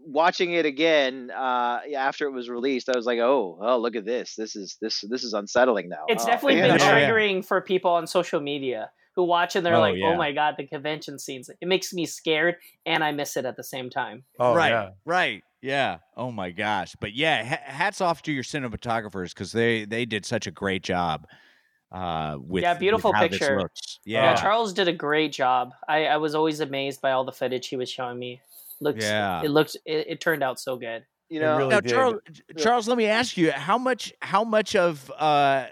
watching it again uh after it was released i was like oh oh look at this this is this this is unsettling now it's Oh, definitely you been know? Yeah, yeah. triggering for people on social media who watch and they're Oh, like, yeah. "Oh my god, the convention scenes!" It makes me scared, and I miss it at the same time. Oh right, yeah. right, yeah. Oh my gosh, but yeah, ha- hats off to your cinematographers because they they did such a great job. Uh, with Yeah, beautiful how this picture. Yeah, Yeah, Charles did a great job. I, I was always amazed by all the footage he was showing me. Looks, Yeah. it looked, it, it turned out so good. you know really now, did. Charles, Charles, let me ask you how much how much of uh,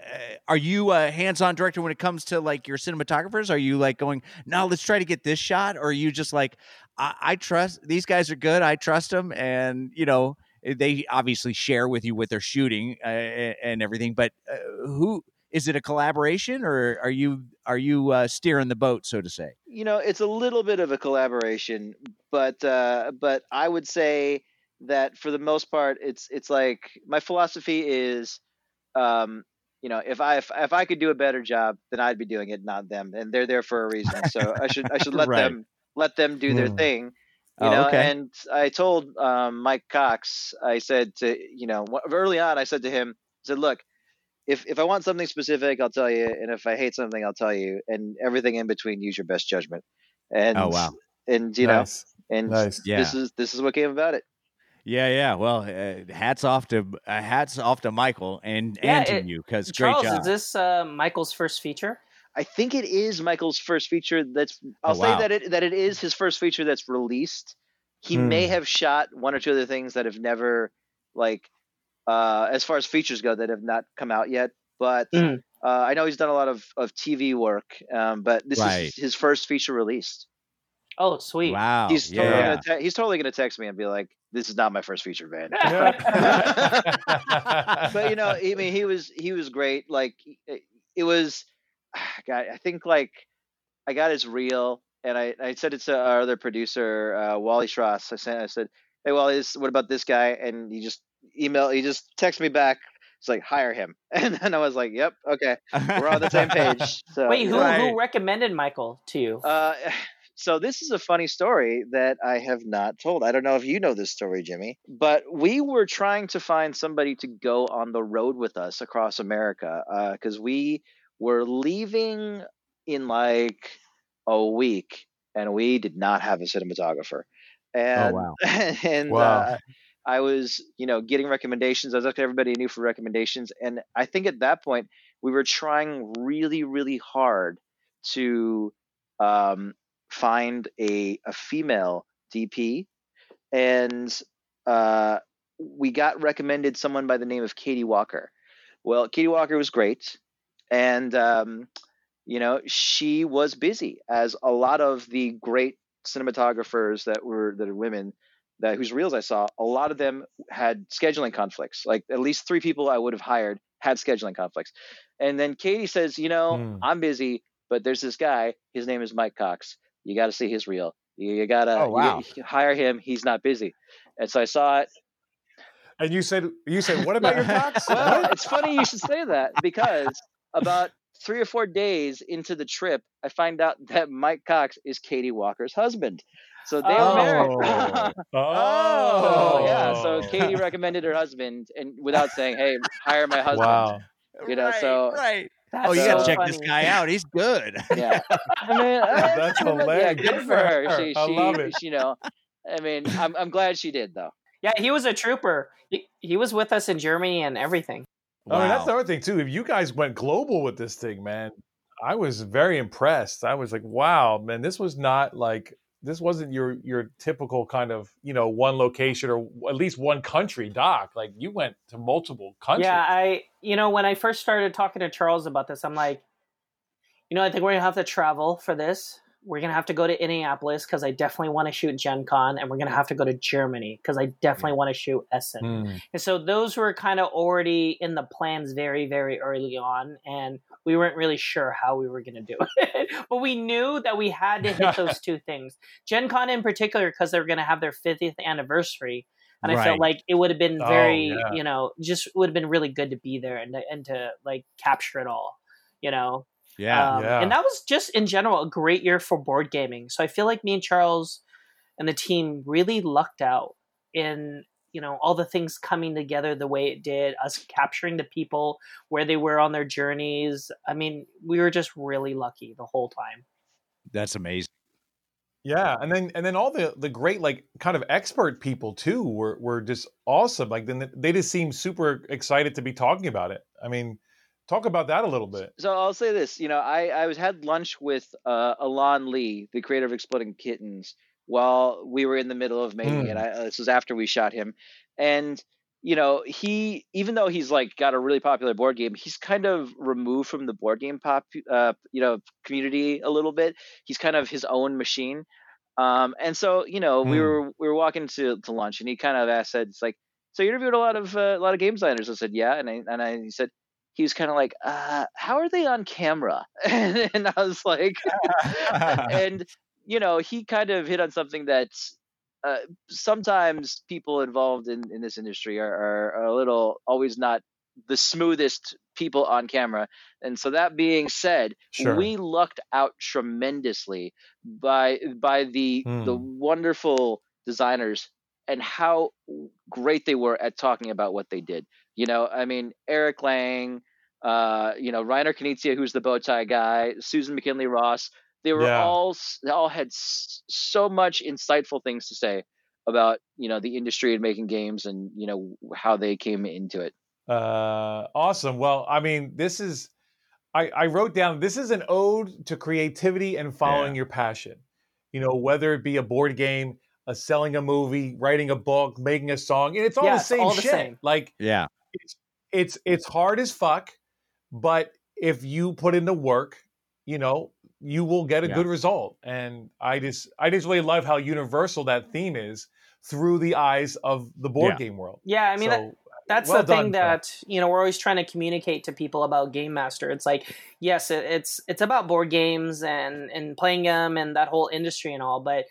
are you a hands-on director when it comes to like your cinematographers? Are you like going, no, let's try to get this shot, or are you just like, I, I trust these guys are good, I trust them, and you know they obviously share with you what they're shooting uh, and everything, but uh, who is it a collaboration or are you are you uh, steering the boat, so to say? you know it's a little bit of a collaboration but uh but i would say that for the most part it's it's like my philosophy is um you know if i if, if i could do a better job then i'd be doing it not them and they're there for a reason so i should i should let Right. them let them do their Hmm. thing you Oh, know okay. and i told um mike cox i said to you know early on i said to him i said look if if i want something specific i'll tell you and if i hate something i'll tell you and everything in between use your best judgment and Oh, wow. and you know and Nice. Yeah. this is this is what came about it Yeah, yeah. Well, uh, hats off to uh, hats off to Michael and Yeah, and to it- you because great job. is this uh, Michael's first feature? I think it is Michael's first feature. That's I'll Oh, say wow. that it that it is his first feature that's released. He Hmm. may have shot one or two other things that have never like uh, as far as features go that have not come out yet. But Mhm. uh, I know he's done a lot of, of TV work. Um, but this Right. is his first feature released. Oh, sweet. wow. He's totally yeah. gonna te- he's totally gonna text me and be like, "This is not my first feature, man." but you know, I mean, he was he was great. Like it, it was, God, I think like I got his reel, and I I said it to our other producer, uh, Wally Schross. I said I said, "Hey, Wally, this, what about this guy?" And he just email, he just texted me back. It's like hire him, and then I was like, "Yep, okay, we're on the same page." So Wait, who. Right. who recommended Michael to you? Uh, so this is a funny story that I have not told. I don't know if you know this story, Jimmy, but we were trying to find somebody to go on the road with us across America because we were leaving in like a week, and we did not have a cinematographer. And, wow. and Wow. uh, I was, you know, getting recommendations. I was asking everybody I knew for recommendations, and I think at that point we were trying really, really hard to um, find a a female DP, and uh, we got recommended someone by the name of Katie Walker. Well, Katie Walker was great, and um, you know she was busy, as a lot of the great cinematographers that were that are women that whose reels I saw, a lot of them had scheduling conflicts. Like at least three people I would have hired had scheduling conflicts. And then Katie says, you know, Hmm. I'm busy, but there's this guy. His name is Mike Cox. You got to see his reel. You, you gotta Oh, wow. you hire him. He's not busy. And so I saw it. and you said you said what about your Cox? Well, it's funny you should say that because about three or four days into the trip, I find out that Mike Cox is Katie Walker's husband. So they were married. Oh, So yeah, so Katie recommended her husband, and without saying, "Hey, hire my husband." Wow. You know, right, so right. That's Oh, you so gotta check funny. this guy out. He's good. yeah. I mean, uh, That's hilarious. good Good for for her. her. She, I she, love it. she, you know, I mean, I'm, I'm glad she did though. Yeah, he was a trooper. He, he was with us in Germany and everything. I mean, that's the other thing too. If you guys went global with this thing, man, I was very impressed. I was like, wow, man, this was not like this wasn't your your typical kind of you know one location or at least one country doc. Like you went to multiple countries. Yeah, I you know when I first started talking to Charles about this, I'm like, you know, I think we're gonna have to travel for this. We're gonna have to go to Indianapolis because I definitely want to shoot Gen Con, and we're gonna have to go to Germany because I definitely want to shoot Essen. Mm. And so those were kind of already in the plans very, very early on, and we weren't really sure how we were going to do it. but we knew that we had to hit those two things. Gen Con in particular, because they were going to have their 50th anniversary. And I felt like it would have been Oh, very, yeah. you know, just would have been really good to be there and to, and to like capture it all, you know. Yeah. Um, Yeah. And that was just in general a great year for board gaming. So I feel like me and Charles and the team really lucked out in you know all the things coming together the way it did us capturing the people where they were on their journeys i mean we were just really lucky the whole time That's amazing. Yeah, and then and then all the the great like kind of expert people too were were just awesome. Like then they just seemed super excited to be talking about it. I mean, talk about that a little bit. So I'll say this, you know, I I was had lunch with uh, Elan Lee, the creator of Exploding Kittens, while we were in the middle of making Mm. it. I, uh, this was after we shot him, and you know, he even though he's like got a really popular board game, he's kind of removed from the board game pop, uh, you know, community a little bit. He's kind of his own machine. Um, and so, you know, we Hmm. were we were walking to, to lunch, and he kind of asked, said, "It's like, so you interviewed a lot of uh, a lot of game designers." I said, "Yeah," and I and I he said, he was kind of like, uh, "How are they on camera?" and I was like, and you know, he kind of hit on something that uh, sometimes people involved in, in this industry are, are, are a little always not the smoothest people on camera. And so that being said, Sure. we lucked out tremendously by by the the Hmm. wonderful designers and how great they were at talking about what they did. You know, I mean, Eric Lang, uh, you know, Reiner Knizia, who's the bow tie guy, Susan McKinley Ross. They were Yeah. all they all had s- so much insightful things to say about you know the industry and making games and you know how they came into it. Uh, awesome. Well, I mean, this is. I, I wrote down this is an ode to creativity and following Yeah. your passion. You know, whether it be a board game, a selling a movie, writing a book, making a song, and it's all Yeah, the same all the shit. same. Like Yeah. it's it's it's hard as fuck, but if you put in the work, you know, you will get a Yeah. good result. And I just I just really love how universal that theme is through the eyes of the board Yeah. game world. Yeah, I mean that, that's well the thing done, Phil. that you know we're always trying to communicate to people about game master it's like yes it, it's it's about board games and and playing them and that whole industry and all but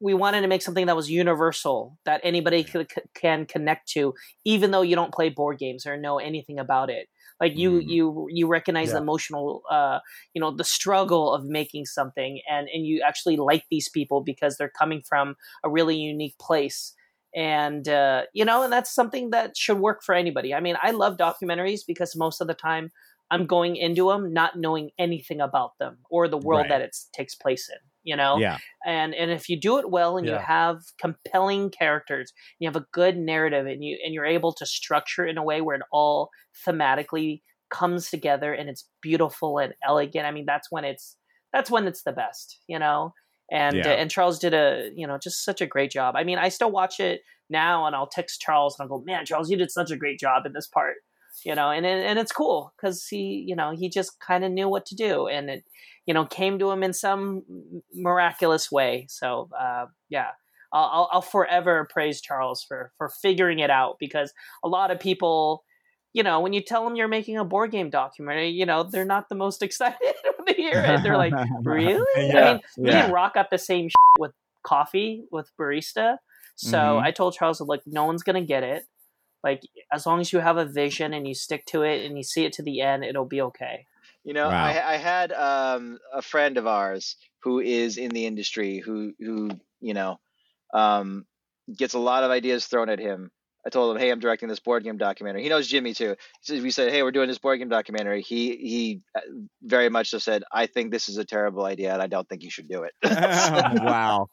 we wanted to make something that was universal that anybody could, can connect to even though you don't play board games or know anything about it like you Mhm. you you recognize the emotional uh you know the struggle of making something and and you actually like these people because they're coming from a really unique place and uh, you know and that's something that should work for anybody i mean i love documentaries because most of the time i'm going into them not knowing anything about them or the world Right. that it takes place in you know? Yeah. and and if you do it well and you have compelling characters you have a good narrative and you and you're able to structure it in a way where it all thematically comes together and it's beautiful and elegant i mean that's when it's that's when it's the best you know? And Yeah. uh, and charles did a you know just such a great job. I mean i still watch it now and i'll text charles and i'll go man charles you did such a great job in this part you know and it- and it's cool because he you know he just kind of knew what to do and it you know came to him in some miraculous way so uh yeah I'll, I'll, I'll forever praise charles for for figuring it out because a lot of people you know when you tell them you're making a board game documentary you know they're not the most excited when they hear it they're like really i Yeah, mean we yeah. didn't rock up the same with coffee with barista so Mhm. i told charles like no one's gonna get it like as long as you have a vision and you stick to it and you see it to the end it'll be okay You know, Wow. I, I had um, a friend of ours who is in the industry who who you know um, gets a lot of ideas thrown at him. I told him, "Hey, I'm directing this board game documentary." He knows Jimmy too. So we said, "Hey, we're doing this board game documentary." He he uh, very much so said, "I think this is a terrible idea, and I don't think you should do it." wow.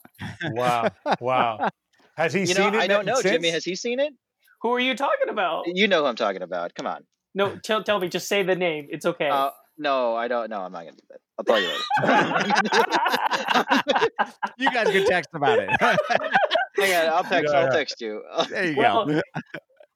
Wow. Wow. Has he you know, seen it? I don't know, since? Jimmy. Has he seen it? Who are you talking about You know who I'm talking about. Come on. no tell, tell me just say the name it's okay Uh, no, I don't. No, I'm not gonna do that. I'll tell you later. You guys can text about it. Hang on, I'll text. Yeah, I'll text you. there you Well, go.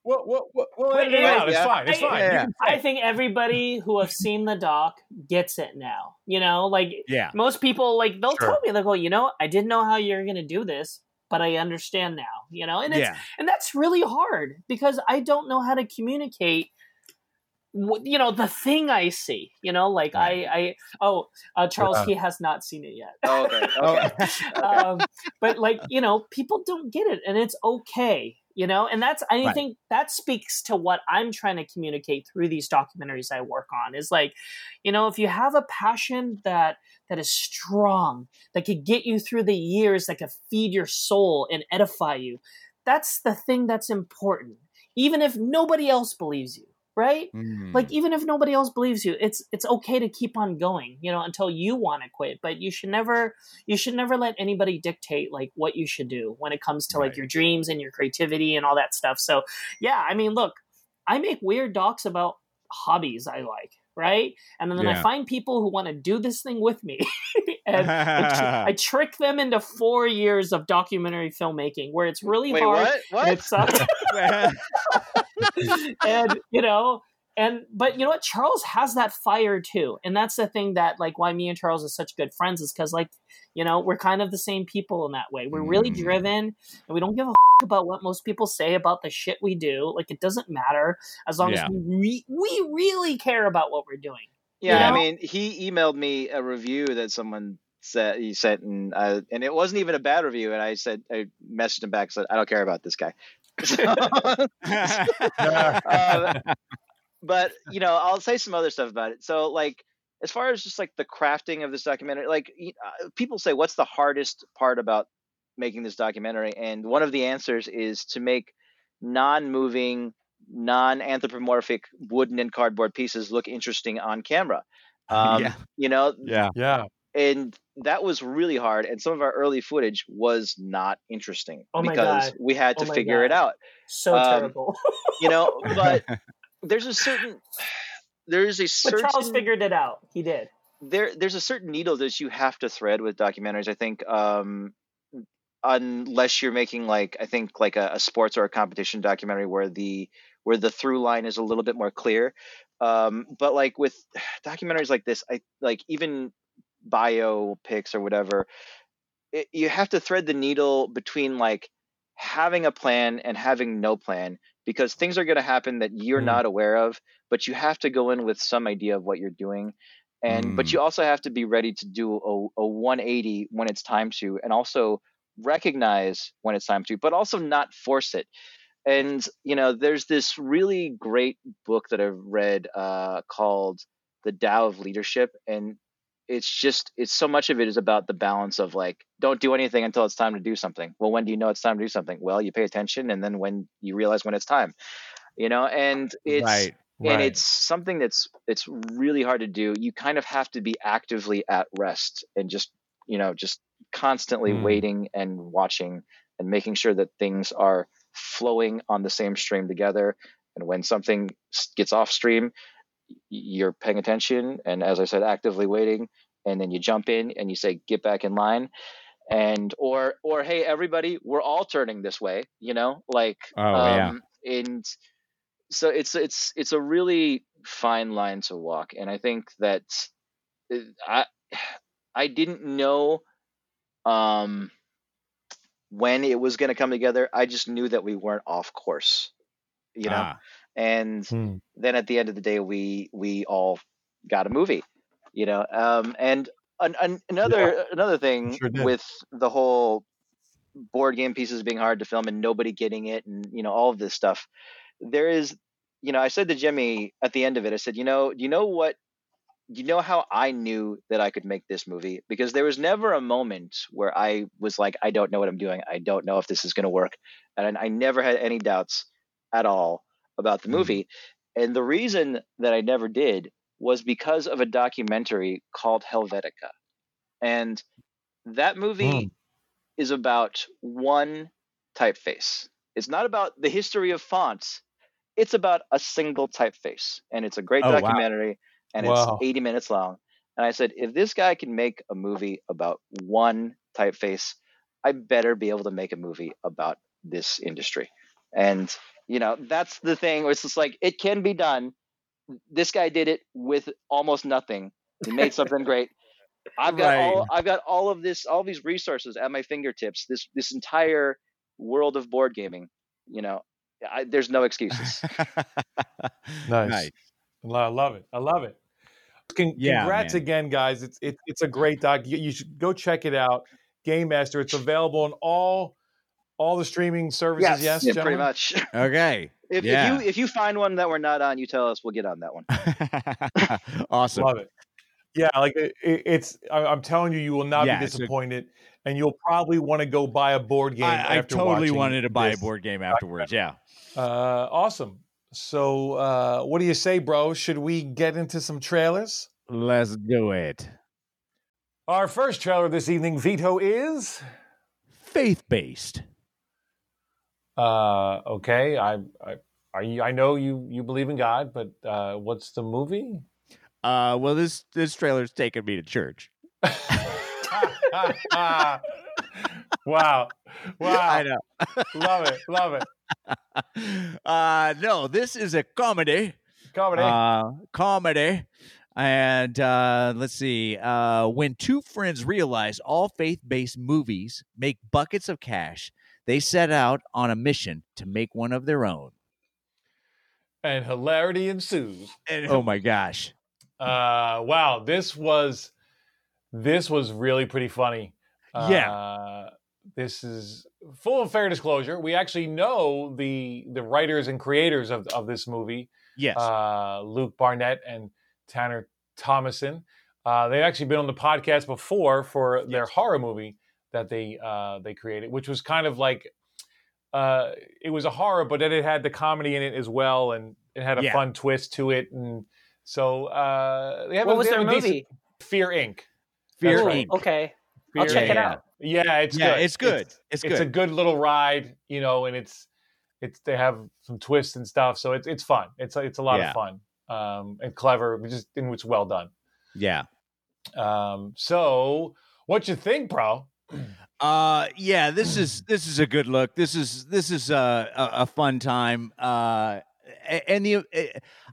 Well, well, well, well But edit it out. It's fine. It's I- fine. Yeah. I think everybody who have seen the doc gets it now. You know, like Yeah. most people, like they'll Sure. tell me, they'll go, you know, I didn't know how you're going to do this, but I understand now. You know, and it's Yeah. and that's really hard because I don't know how to communicate. You know the thing I see. You know, like Right. I, I. Oh, uh, Charles, Yeah. he has not seen it yet. Oh, okay. Okay. um, but like you know people don't get it and it's okay you know and that's i Right. think that speaks to what i'm trying to communicate through these documentaries i work on is like you know if you have a passion that that is strong that could get you through the years that could feed your soul and edify you that's the thing that's important even if nobody else believes you right Mm. like even if nobody else believes you it's it's okay to keep on going you know until you want to quit but you should never you should never let anybody dictate like what you should do when it comes to like your dreams and your creativity and all that stuff so yeah i mean look i make weird docs about hobbies i like right and then Yeah. i find people who want to do this thing with me and I, tr- I trick them into four years of documentary filmmaking where it's really Wait, hard what? What? it sucks and you know and but you know what charles has that fire too and that's the thing that like why me and charles are such good friends is because like you know we're kind of the same people in that way we're really Mm. driven and we don't give a about what most people say about the shit we do like it doesn't matter as long Yeah. as we re- we really care about what we're doing Yeah, You I mean, he emailed me a review that someone said he sent, and uh, and it wasn't even a bad review. And I said, I messaged him back, said, I don't care about this guy. So, uh, but you know, I'll say some other stuff about it. So, like, as far as just like the crafting of this documentary, like uh, people say, what's the hardest part about making this documentary? And one of the answers is to make non-moving, non-anthropomorphic wooden and cardboard pieces look interesting on camera. Um, Yeah. You know, yeah. Yeah. And that was really hard. And some of our early footage was not interesting Oh because God. we had to Oh my figure it out. So Um, terrible. You know, but there's a certain there is a certain but certain Charles figured it out. He did. there there's a certain needle that you have to thread with documentaries. I think um unless you're making like I think like a, a sports or a competition documentary where the where the through line is a little bit more clear. Um, but like with documentaries like this, I like even biopics or whatever, it, you have to thread the needle between like having a plan and having no plan because things are going to happen that you're Mm. not aware of, but you have to go in with some idea of what you're doing. And but Mm. you also have to be ready to do a, a 180 when it's time to, and also recognize when it's time to, but also not force it. And you know, there's this really great book that I've read uh, called The Tao of Leadership, and it's just it's so much of it is about the balance of like don't do anything until it's time to do something. Well, when do you know it's time to do something? Well, you pay attention, and then when you realize when it's time, you know, and it's right. and it's something that's it's really hard to do you kind of have to be actively at rest and just you know just constantly Mm. waiting and watching and making sure that things are flowing on the same stream together and when something gets off stream you're paying attention and as i said actively waiting and then you jump in and you say get back in line and or or hey everybody we're all turning this way you know like Oh, yeah. um and so it's it's it's a really fine line to walk and i think that uh, i i didn't know um when it was going to come together i just knew that we weren't off course you know Ah. And Hmm. then at the end of the day we we all got a movie you know um and an, an, another another thing sure with the whole board game pieces being hard to film and nobody getting it and you know all of this stuff there is you know i said to jimmy at the end of it i said you know do you know what do you know how i knew that i could make this movie? Because there was never a moment where i was like i don't know what i'm doing. I don't know if this is going to work. And i never had any doubts at all about the Mhm. movie and the reason that i never did was because of a documentary called helvetica and that movie Mm. is about one typeface. It's not about the history of fonts. It's about a single typeface. And it's a great Oh, wow. documentary and Wow. it's 80 minutes long. And I said, if this guy can make a movie about one typeface, I better be able to make a movie about this industry. And, you know, that's the thing it's just like, it can be done. This guy did it with almost nothing. He made something great. I've got Right. all I've got all of this all these resources at my fingertips. This this entire world of board gaming. You know, I, there's no excuses. Nice. Nice. I love it. I love it. Con- Yeah, Congrats man. again, guys. It's it, it's a great doc. You, you should go check it out. Game Master. It's available on all all the streaming services. Yes, yeah, pretty much. Okay. If, Yeah. if you if you find one that we're not on, you tell us. We'll get on that one. awesome. Love it. Yeah, like it, it- it's. I- I'm telling you, you will not Yeah, be so- disappointed, and you'll probably want to go buy a board game. I, I totally wanted to buy this. a board game afterwards. Yeah. Uh, awesome. So, uh, what do you say, bro? Should we get into some trailers? Let's do it. Our first trailer this evening, Vito, is Faith based. Uh, okay. I, I, are you, I know you you believe in God, but uh, what's the movie? Uh, well, this this trailer's taking me to church. wow, wow! I know. Love it, love it. uh, no, this is a comedy. Comedy. Uh, comedy. And uh, let's see. Uh, when two friends realize all faith based movies make buckets of cash, they set out on a mission to make one of their own. and hilarity ensues. Oh my gosh. Uh, wow, this was this was really pretty funny. Yeah. Uh, this is full of fair disclosure. We actually know the the writers and creators of of this movie, Yes. uh, Luke Barnett and Tanner Thomason. Uh, they've actually been on the podcast before for their horror movie that they uh, they created, which was kind of like uh, it was a horror, but then it had the comedy in it as well, and it had a Yeah. fun twist to it. And so uh, they have What a, was they their have a decent- movie? Fear Inc. Fear Cool. Inc. Okay. I'll Fear check it out. Yeah, it's Yeah, good. it's good. It's it's a good. good little ride, you know, and it's it's they have some twists and stuff, so it's it's fun. It's it's a lot Yeah. of fun um, and clever. Just and it's well done. Yeah. Um, so what you think, bro? Uh yeah, this is this is a good look. This is this is uh, a a fun time. Uh and the eh,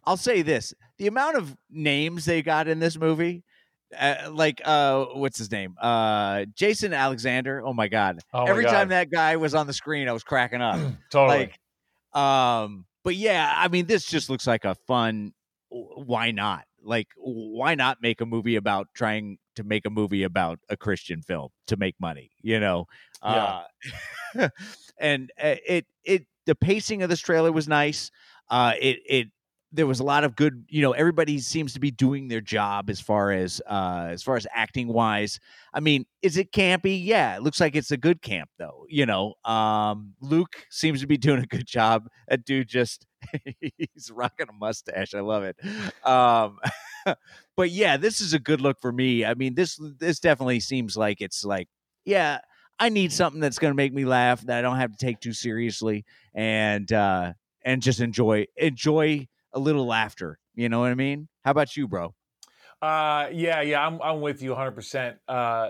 I'll say this, the amount of names they got in this movie uh, like uh what's his name? Uh Jason Alexander. Oh my god. Oh my Every God. time that guy was on the screen I was cracking up. Totally. like um but yeah, I mean this just looks like a fun why not? Like why not make a movie about trying to make a movie about a Christian film to make money, you know? Uh and uh, it it the pacing of this trailer was nice. Uh it it there was a lot of good, you know, everybody seems to be doing their job as far as uh as far as acting wise. I mean, is it campy? Yeah, it looks like it's a good camp though, you know. Um Luke seems to be doing a good job. That dude just he's rocking a mustache. I love it. Um but yeah, this is a good look for me. I mean, this this definitely seems like it's like, yeah, I need something that's going to make me laugh that I don't have to take too seriously and uh and just enjoy enjoy a little laughter. You know what I mean? How about you, bro? Uh, yeah, yeah, I'm I'm with you 100. percent Uh,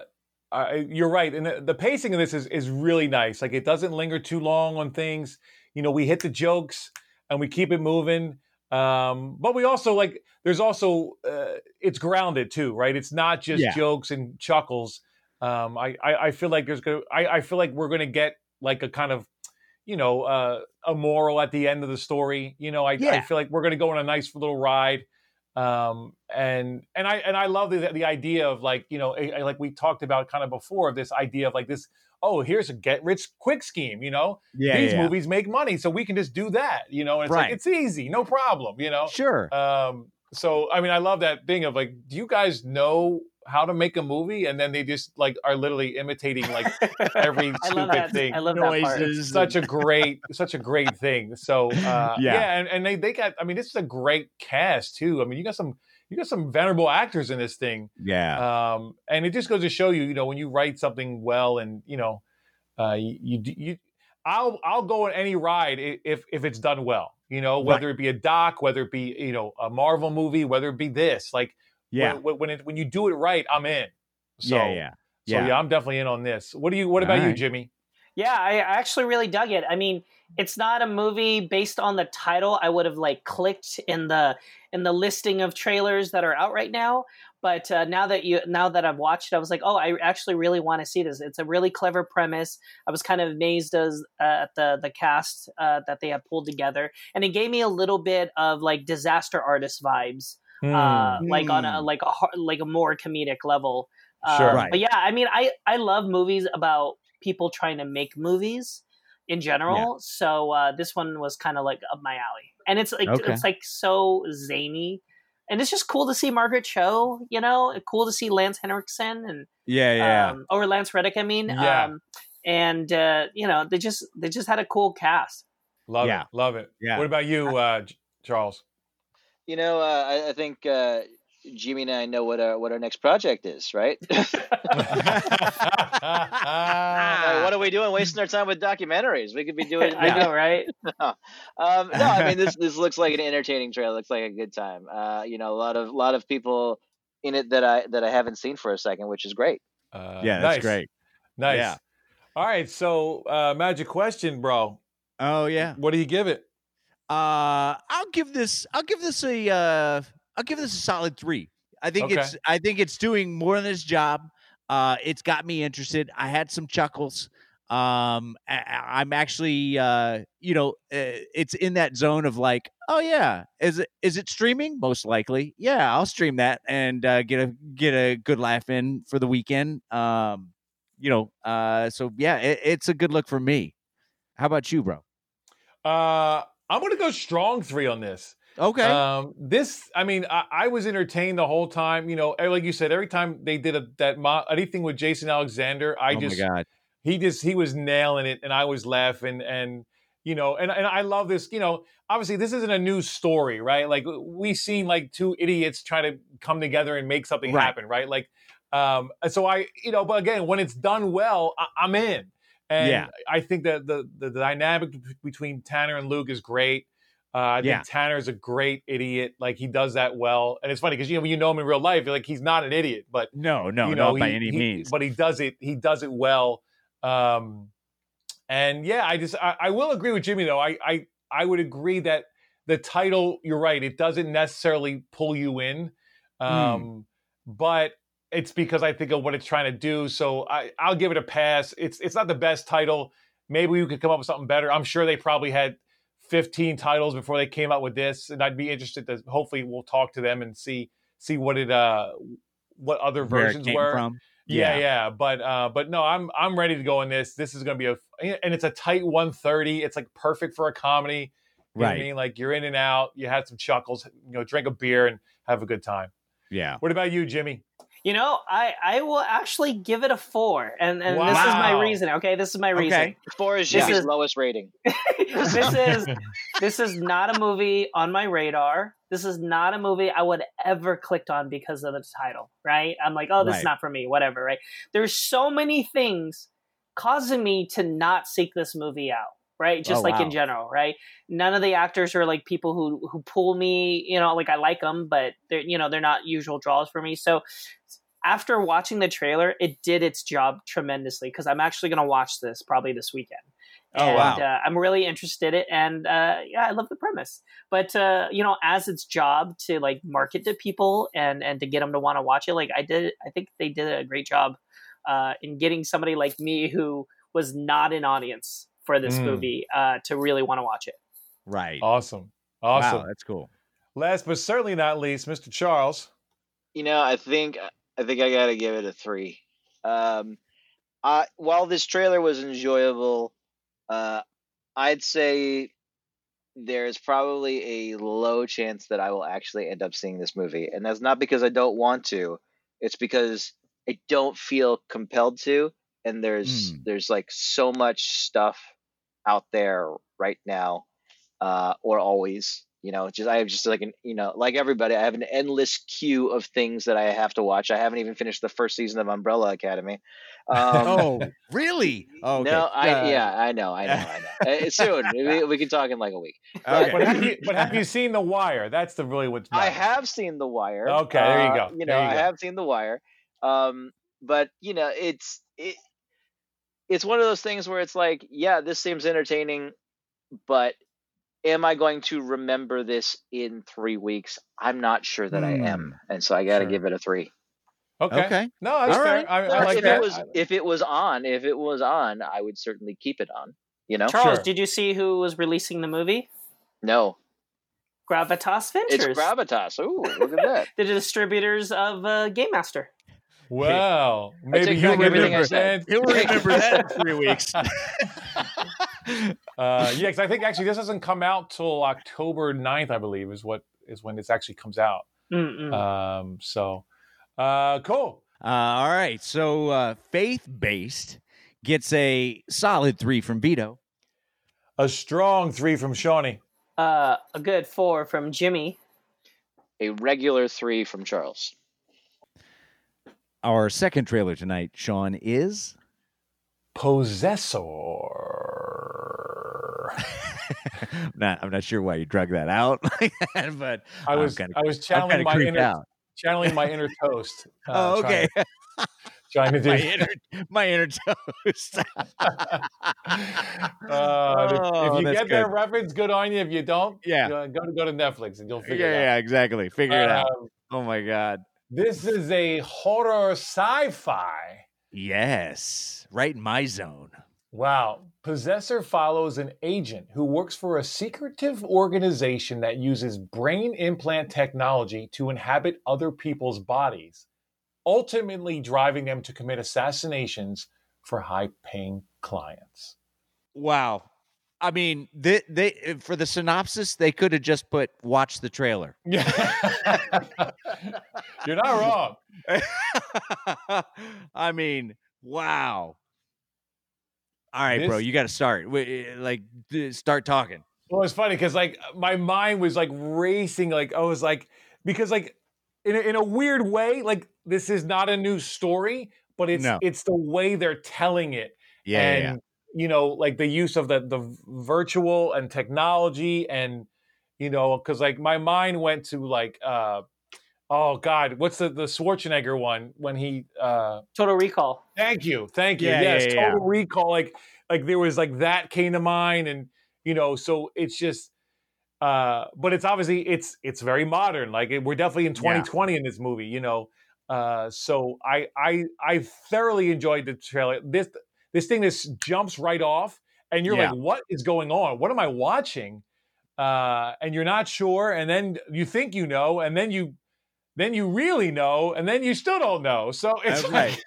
I, you're right, and the, the pacing of this is is really nice. Like it doesn't linger too long on things. You know, we hit the jokes and we keep it moving. Um, but we also like there's also uh, it's grounded too, right? It's not just Yeah. jokes and chuckles. Um, I, I I feel like there's gonna I, I feel like we're gonna get like a kind of you know uh, a moral at the end of the story. You know, I, I feel like we're gonna go on a nice little ride um and and i and i love the the idea of like you know a- a- like we talked about kind of before this idea of like this oh here's a get rich quick scheme you know Yeah, these yeah. movies make money so we can just do that you know and it's Right. like it's easy no problem you know Sure. um so i mean i love that thing of like do you guys know how to make a movie and then they just like are literally imitating like every I love stupid that. thing I love that part. Noises. such a great such a great thing so uh Yeah. yeah, and, and they they got i mean this is a great cast too i mean you got some you got some venerable actors in this thing yeah. um and it just goes to show you you know when you write something well and you know uh you you, you i'll i'll go on any ride if if it's done well you know whether it be a doc whether it be you know a marvel movie whether it be this like yeah. when when, it, when you do it right i'm in so yeah. Yeah. so Yeah. yeah i'm definitely in on this what do you what about you jimmy Yeah, I I actually really dug it. I mean, it's not a movie based on the title. I would have like clicked in the in the listing of trailers that are out right now. But uh, now that you now that I've watched it, I was like, oh, I actually really want to see this. It's a really clever premise. I was kind of amazed as uh, at the the cast uh, that they have pulled together, and it gave me a little bit of like disaster artist vibes, uh, like on a Hmm. like a like a more comedic level. Sure. Um, Right. But yeah, I mean, I I love movies about people trying to make movies in general. So uh, this one was kind of like up my alley, and it's like Okay. it's like so zany, and it's just cool to see Margaret Cho. You know, cool to see Lance Henriksen and Yeah. Yeah. um, or Lance Reddick. I mean, Yeah. um, and uh, you know they just they just had a cool cast. Love Yeah. it. Love it. Yeah. What about you, uh, Charles? You know, uh, I, I think uh, Jimmy and I know what our what our next project is, right? Uh, what are we doing? Wasting our time with documentaries? We could be doing. I know, right? um, no, I mean this this looks like an entertaining trailer. Looks like a good time. Uh, you know, a lot of lot of people in it that I that I haven't seen for a second, which is great. Uh, yeah. That's nice. great. Nice. Yeah. All right. So, uh, magic question, bro. Oh yeah. What do you give it? Uh, I'll give this. I'll give this a. Uh, I'll give this a solid three. I think Okay. it's. I think it's doing more than its job. Uh, it's got me interested. I had some chuckles. Um, I, I'm actually, uh, you know, uh, it's in that zone of like, oh yeah, is it is it streaming? Most likely, yeah. I'll stream that and uh, get a get a good laugh in for the weekend. Um, you know, uh, so yeah, it, it's a good look for me. How about you, bro? Uh, I'm going to go strong three on this. Okay. Um, this, I mean, I, I was entertained the whole time. You know, eh, like you said, every time they did a, that mo- anything with Jason Alexander, I oh just my god. he just he was nailing it, and I was laughing, and you know, and and I love this. You know, obviously this isn't a new story, right? Like we seen like two idiots try to come together and make something Right. happen, right? Like. Um, so I, you know, but again, when it's done well, I, I'm in. And Yeah. I think that the, the the dynamic between Tanner and Luke is great. Uh, I Yeah. think Tanner's a great idiot. Like he does that well, and it's funny because you know when you know him in real life, like he's not an idiot, but No, no, you know, not by any he- means. But he does it. He does it well. Um, and yeah, I just I, I will agree with Jimmy though. I I I would agree that the title. You're right. It doesn't necessarily pull you in, Hmm. um, but it's because I think of what it's trying to do. So I I'll give it a pass. It's it's not the best title. Maybe we could come up with something better. I'm sure they probably had 15 titles before they came out with this, and I'd be interested to. Hopefully, we'll talk to them and see see what it uh what other Where versions were. from. Yeah, Yeah. yeah, but uh, but no, I'm I'm ready to go in this. This is going to be a and it's a tight 130. It's like perfect for a comedy. You know I Right. mean, like you're in and out. You had some chuckles. You know, drink a beer and have a good time. Yeah. What about you, Jimmy? You know, I I will actually give it a four, and and this is my reason. Okay, this is my reason. Okay. Four is This Jimmy's is- lowest rating. this is this is not a movie on my radar. This is not a movie I would ever clicked on because of the title. Right? I'm like, oh, this Right. is not for me. Whatever. Right? There's so many things causing me to not seek this movie out. Right? Just Oh, like wow. in general. Right? None of the actors are like people who who pull me. You know, like I like them, but they're you know they're not usual draws for me. So after watching the trailer, it did its job tremendously because I'm actually going to watch this probably this weekend. Oh, and, wow. Uh, I'm really interested in it, and uh, yeah, I love the premise. But uh, you know, as its job to like market to people and and to get them to want to watch it, like I did, I think they did a great job uh, in getting somebody like me who was not an audience for this Mm. movie uh, to really want to watch it. Right. Awesome, awesome. Wow, that's cool. Last but certainly not least, Mr. Charles. You know, I think I think I gotta give it a three. Um, I while this trailer was enjoyable, uh, I'd say there's probably a low chance that I will actually end up seeing this movie, and that's not because I don't want to. It's because I don't feel compelled to, and there's Mm. there's like so much stuff out there right now, uh, or always. You know, just I have just like an you know, like everybody, I have an endless queue of things that I have to watch. I haven't even finished the first season of Umbrella Academy. Um, oh, really? Oh, okay. no, I Uh, yeah, I know, I know, I know. Uh, soon we, we can talk in like a week. Okay. But have you but have you seen The Wire? That's the really what's I have seen The Wire. Okay, there you Uh, go, You know, you I have seen The Wire. Um, but you know, it's it, it's one of those things where it's like, yeah, this seems entertaining, but am I going to remember this in three weeks? I'm not sure that I am, and so I got to Sure. give it a three. Okay. Okay. No, that's All fair. right. I, I But like if that. it was if it was on, if it was on, I would certainly keep it on. You know, Charles, Sure. did you see who was releasing the movie? no, Gravitas Ventures. it's Gravitas. Ooh, look at that. the distributors of uh, Game Master. Well, maybe take you back everything I remember said. that. He'll remember that in three weeks. Uh, yeah, 'cause I think actually this doesn't come out till October 9th, I believe, is what is when this actually comes out. Um, so uh, cool. Uh, all right. So uh, faith based gets a solid three from Vito. A strong three from Shawnee. Uh, a good four from Jimmy. A regular three from Charles. Our second trailer tonight, Sean, is Possessor. not, I'm not sure why you drug that out, but I was kinda- I was channeling my inner out. channeling my inner toast. uh, oh, okay. Trying, to do. my inner, my inner toast. Uh, Oh, if you that's get that reference, good on you. If you don't, Yeah. uh, go to go to Netflix and you'll yeah, figure it out. yeah, exactly. Figure it out. Oh my god. This is a horror sci-fi. Yes, right in my zone. Wow. Possessor follows an agent who works for a secretive organization that uses brain implant technology to inhabit other people's bodies, ultimately driving them to commit assassinations for high-paying clients. Wow. I mean, they, they for the synopsis, they could have just put "watch the trailer." Yeah. You're not wrong. I mean, wow. All right, bro, you got to start. Wait, eh, eh, Like, start talking. Well, it's funny because like my mind was like racing. Like I was like because like in a, in a weird way, like this is not a new story, but it's No. it's the way they're telling it. Yeah, yeah, and yeah. You know, like the use of the the virtual and technology, and you know, because like my mind went to like, uh oh God, what's the the Schwarzenegger one when he uh Total Recall. Thank you, thank you. Yeah, yes, yeah, yeah. Total Recall. Like, like there was like that came to mind, and you know, so it's just, uh, but it's obviously it's it's very modern. Like it, we're definitely in 2020 in this movie, you know. Uh, so I I I thoroughly enjoyed the trailer. This this thing just jumps right off, and you're Yeah. like, what is going on? What am I watching? Uh, and you're not sure, and then you think you know, and then you then you really know, and then you still don't know. So it's That's like,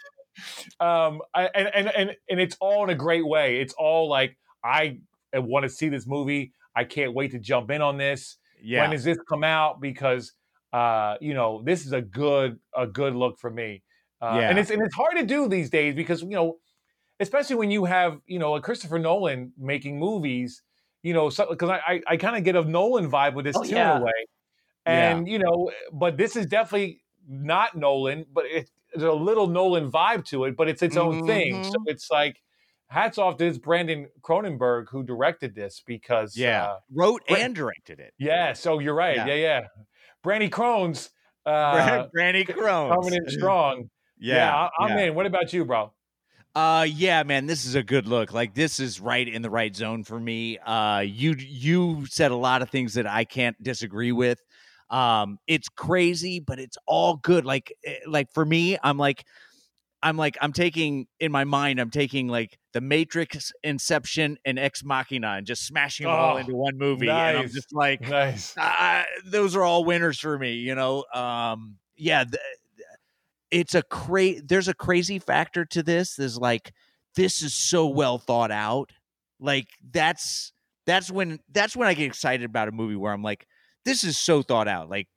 um, I, and and and and it's all in a great way. It's all like I want to see this movie. I can't wait to jump in on this. Yeah. When does this come out? Because uh, you know, this is a good a good look for me. Uh, Yeah. and it's and it's hard to do these days because you know, especially when you have you know a Christopher Nolan making movies. You know, because I I, I kind of get a Nolan vibe with this Oh, too yeah. in a way. And you know, but this is definitely not Nolan, but it, there's a little Nolan vibe to it, but it's its own thing. So Mhm. it's like hats off to this Brandon Cronenberg who directed this because Yeah. uh, Wrote and directed it. yeah, so you're right. Yeah. Yeah, yeah. Brandy Crones uh Brandy Crones. coming in strong. Yeah, I, I'm yeah. in. What about you, bro? Uh yeah, man, this is a good look. Like this is right in the right zone for me. Uh you you said a lot of things that I can't disagree with. Um it's crazy, but it's all good. Like eh, like for me, I'm like I'm like I'm taking in my mind I'm taking like The Matrix, Inception and Ex Machina and just smashing them all Oh, into one movie and I'm just like Nice. those are all winners for me you know um yeah th- it's a cra- there's a crazy factor to this there's like this is so well thought out. Like that's that's when that's when i get excited about a movie where i'm like this is so thought out. Like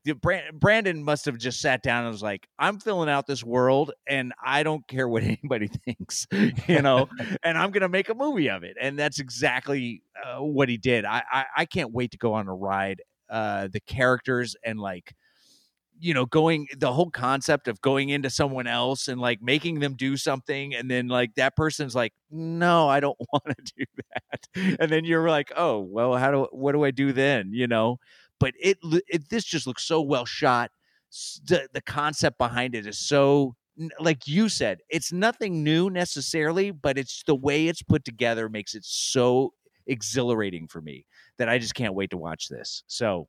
brandon must have just sat down and was like i'm filling out this world and i don't care what anybody thinks you know and i'm gonna make a movie of it. And that's exactly uh, what he did. I, I i can't wait to go on a ride uh the characters and like you know going the whole concept of going into someone else and like making them do something and then like that person's like no i don't want to do that. And then you're like oh well how do what do i do then? You know? But it, it this just looks so well shot. The, the concept behind it is so like you said it's nothing new necessarily but it's the way it's put together makes it so exhilarating for me that i just can't wait to watch this. So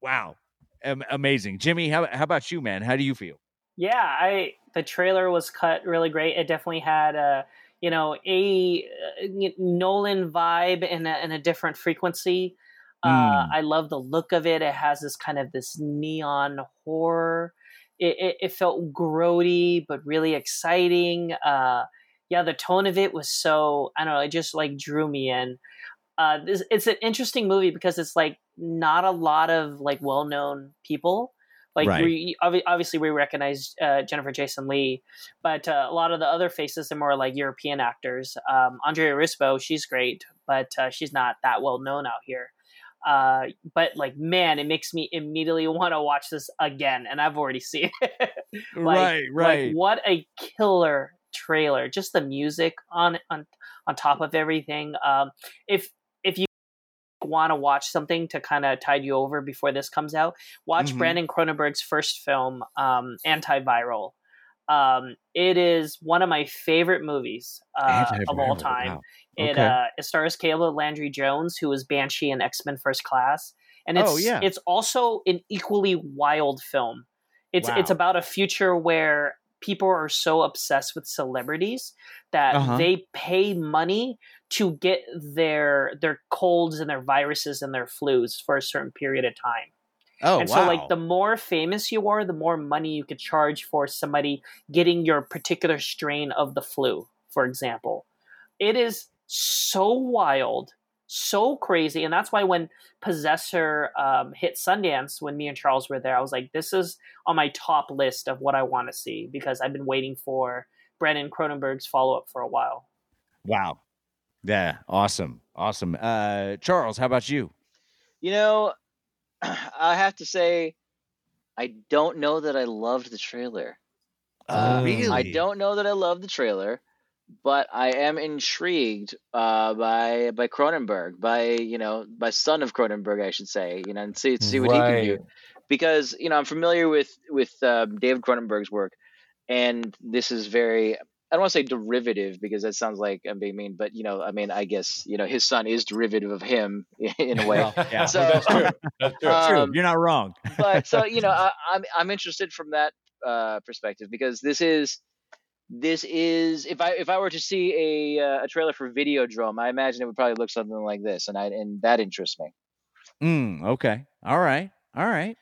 wow amazing jimmy how, how about you man how do you feel Yeah, I the trailer was cut really great. It definitely had a you know a uh, Nolan vibe in a, in a different frequency. Uh, Mm. I love the look of it. It has this kind of this neon horror. It, it, it felt grody but really exciting. Uh, yeah, the tone of it was so I don't know. It just like drew me in. Uh, this, it's an interesting movie because it's like not a lot of like well known people. Like Right. we obviously we recognize uh, Jennifer Jason Lee, but uh, a lot of the other faces are more like European actors. Um, Andrea Riseborough, she's great, but uh, she's not that well known out here. Uh, but like, man, it makes me immediately want to watch this again, and I've already seen it. Like- right right Like, what a killer trailer! Just the music on on on top of everything. Um, if want to watch something to kind of tide you over before this comes out, watch Mhm. Brandon Cronenberg's first film, um, Antiviral. Um, it is one of my favorite movies uh, of all time. wow. It uh, it stars Caleb Landry Jones, who was Banshee in X Men First Class, and it's Oh, yeah. it's also an equally wild film. It's it's about a future where people are so obsessed with celebrities that Uh-huh. they pay money to get their their colds and their viruses and their flus for a certain period of time. oh wow. and wow so like the more famous you are, the more money you could charge for somebody getting your particular strain of the flu, for example. It is so wild, so crazy, and that's why when Possessor um, hit Sundance, when me and Charles were there, I was like, "This is on my top list of what I want to see because I've been waiting for Brandon Cronenberg's follow up for a while." wow yeah awesome awesome uh charles how about you You know, I have to say, I don't know that I loved the trailer. Uh, Uh, really? I don't know that I love the trailer, but I am intrigued uh, by by Cronenberg, by you know, by son of Cronenberg, I should say, you know, and see see what he can do. Because you know, I'm familiar with with um, David Cronenberg's work, and this is very. I don't want to say derivative because that sounds like I'm being mean, but you know, I mean, I guess you know his son is derivative of him in a way. Yeah. So- that's true. That's true. True. Um, You're not wrong. but so you know, I, I'm I'm interested from that uh, perspective because this is this is if I if I were to see a uh, a trailer for Videodrome, I imagine it would probably look something like this, and I and that interests me. Mm, okay. All right. All right.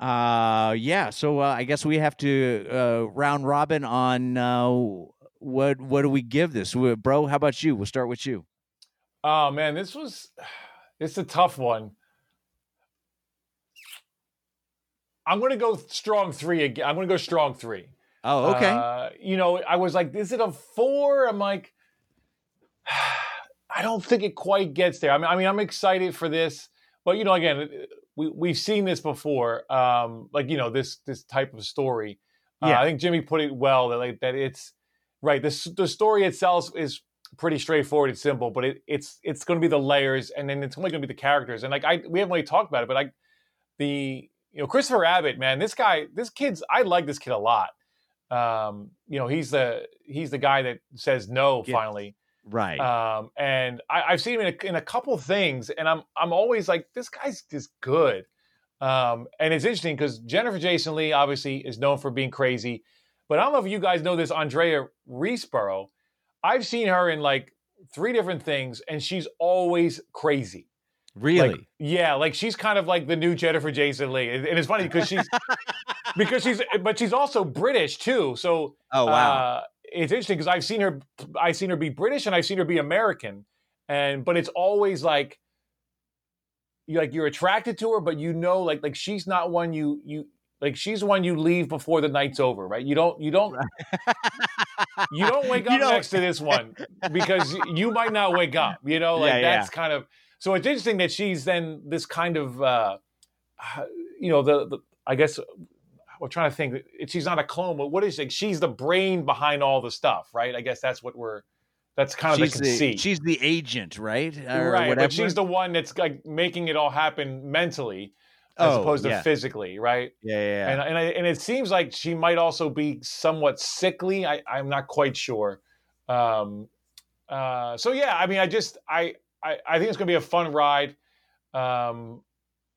Uh yeah, so uh, I guess we have to uh round robin on uh what what do we give this? Wh- Bro, how about you? We'll start with you. Oh man, this was it's a tough one. I'm gonna go strong three again. I'm gonna go strong three. Oh, okay. Uh, you know, I was like, is it a four? I'm like, I don't think it quite gets there. I mean, I mean, I'm excited for this, but you know, again, we we've seen this before. Um, like you know, this this type of story. Uh, Yeah. I think Jimmy put it well that like that it's right. This the story itself is pretty straightforward and simple, but it, it's it's going to be the layers, and then it's only going to be the characters. And like I, we haven't really talked about it, but like the you know Christopher Abbott, man, this guy, this kid's, I like this kid a lot. Um, you know, he's the he's the guy that says no Get- finally. Right. Um, and I, I've seen him in a, in a couple things, and I'm I'm always like, this guy's just good. Um, and it's interesting because Jennifer Jason Lee obviously is known for being crazy, but I don't know if you guys know this Andrea Riseborough. I've seen her in like three different things, and she's always crazy. really? Like, yeah, like she's kind of like the new Jennifer Jason Lee, and and it's funny because she's because she's but she's also British too. So oh wow. uh, it's interesting because I've seen her, I've seen her be British and I've seen her be American, and but it's always like, you like you're attracted to her, but you know, like like she's not one you you like she's one you leave before the night's over, right? You don't you don't you don't wake up don't- next to this one because you might not wake up. You know, like Yeah, yeah. that's kind of so. It's interesting that she's then this kind of, uh, uh, you know, the, the I guess we're trying to think. She's not a clone, but what is she? She's the brain behind all the stuff, right? I guess that's what we're. That's kind of she's the the conceit, she's the agent, right? Or right? whatever. But she's the one that's like making it all happen mentally, as Oh, opposed to yeah. physically, right? yeah, yeah, yeah. and and, I, and it seems like she might also be somewhat sickly. I, I'm not quite sure. Um, uh, so yeah, I mean, I just I I, I think it's gonna be a fun ride, um,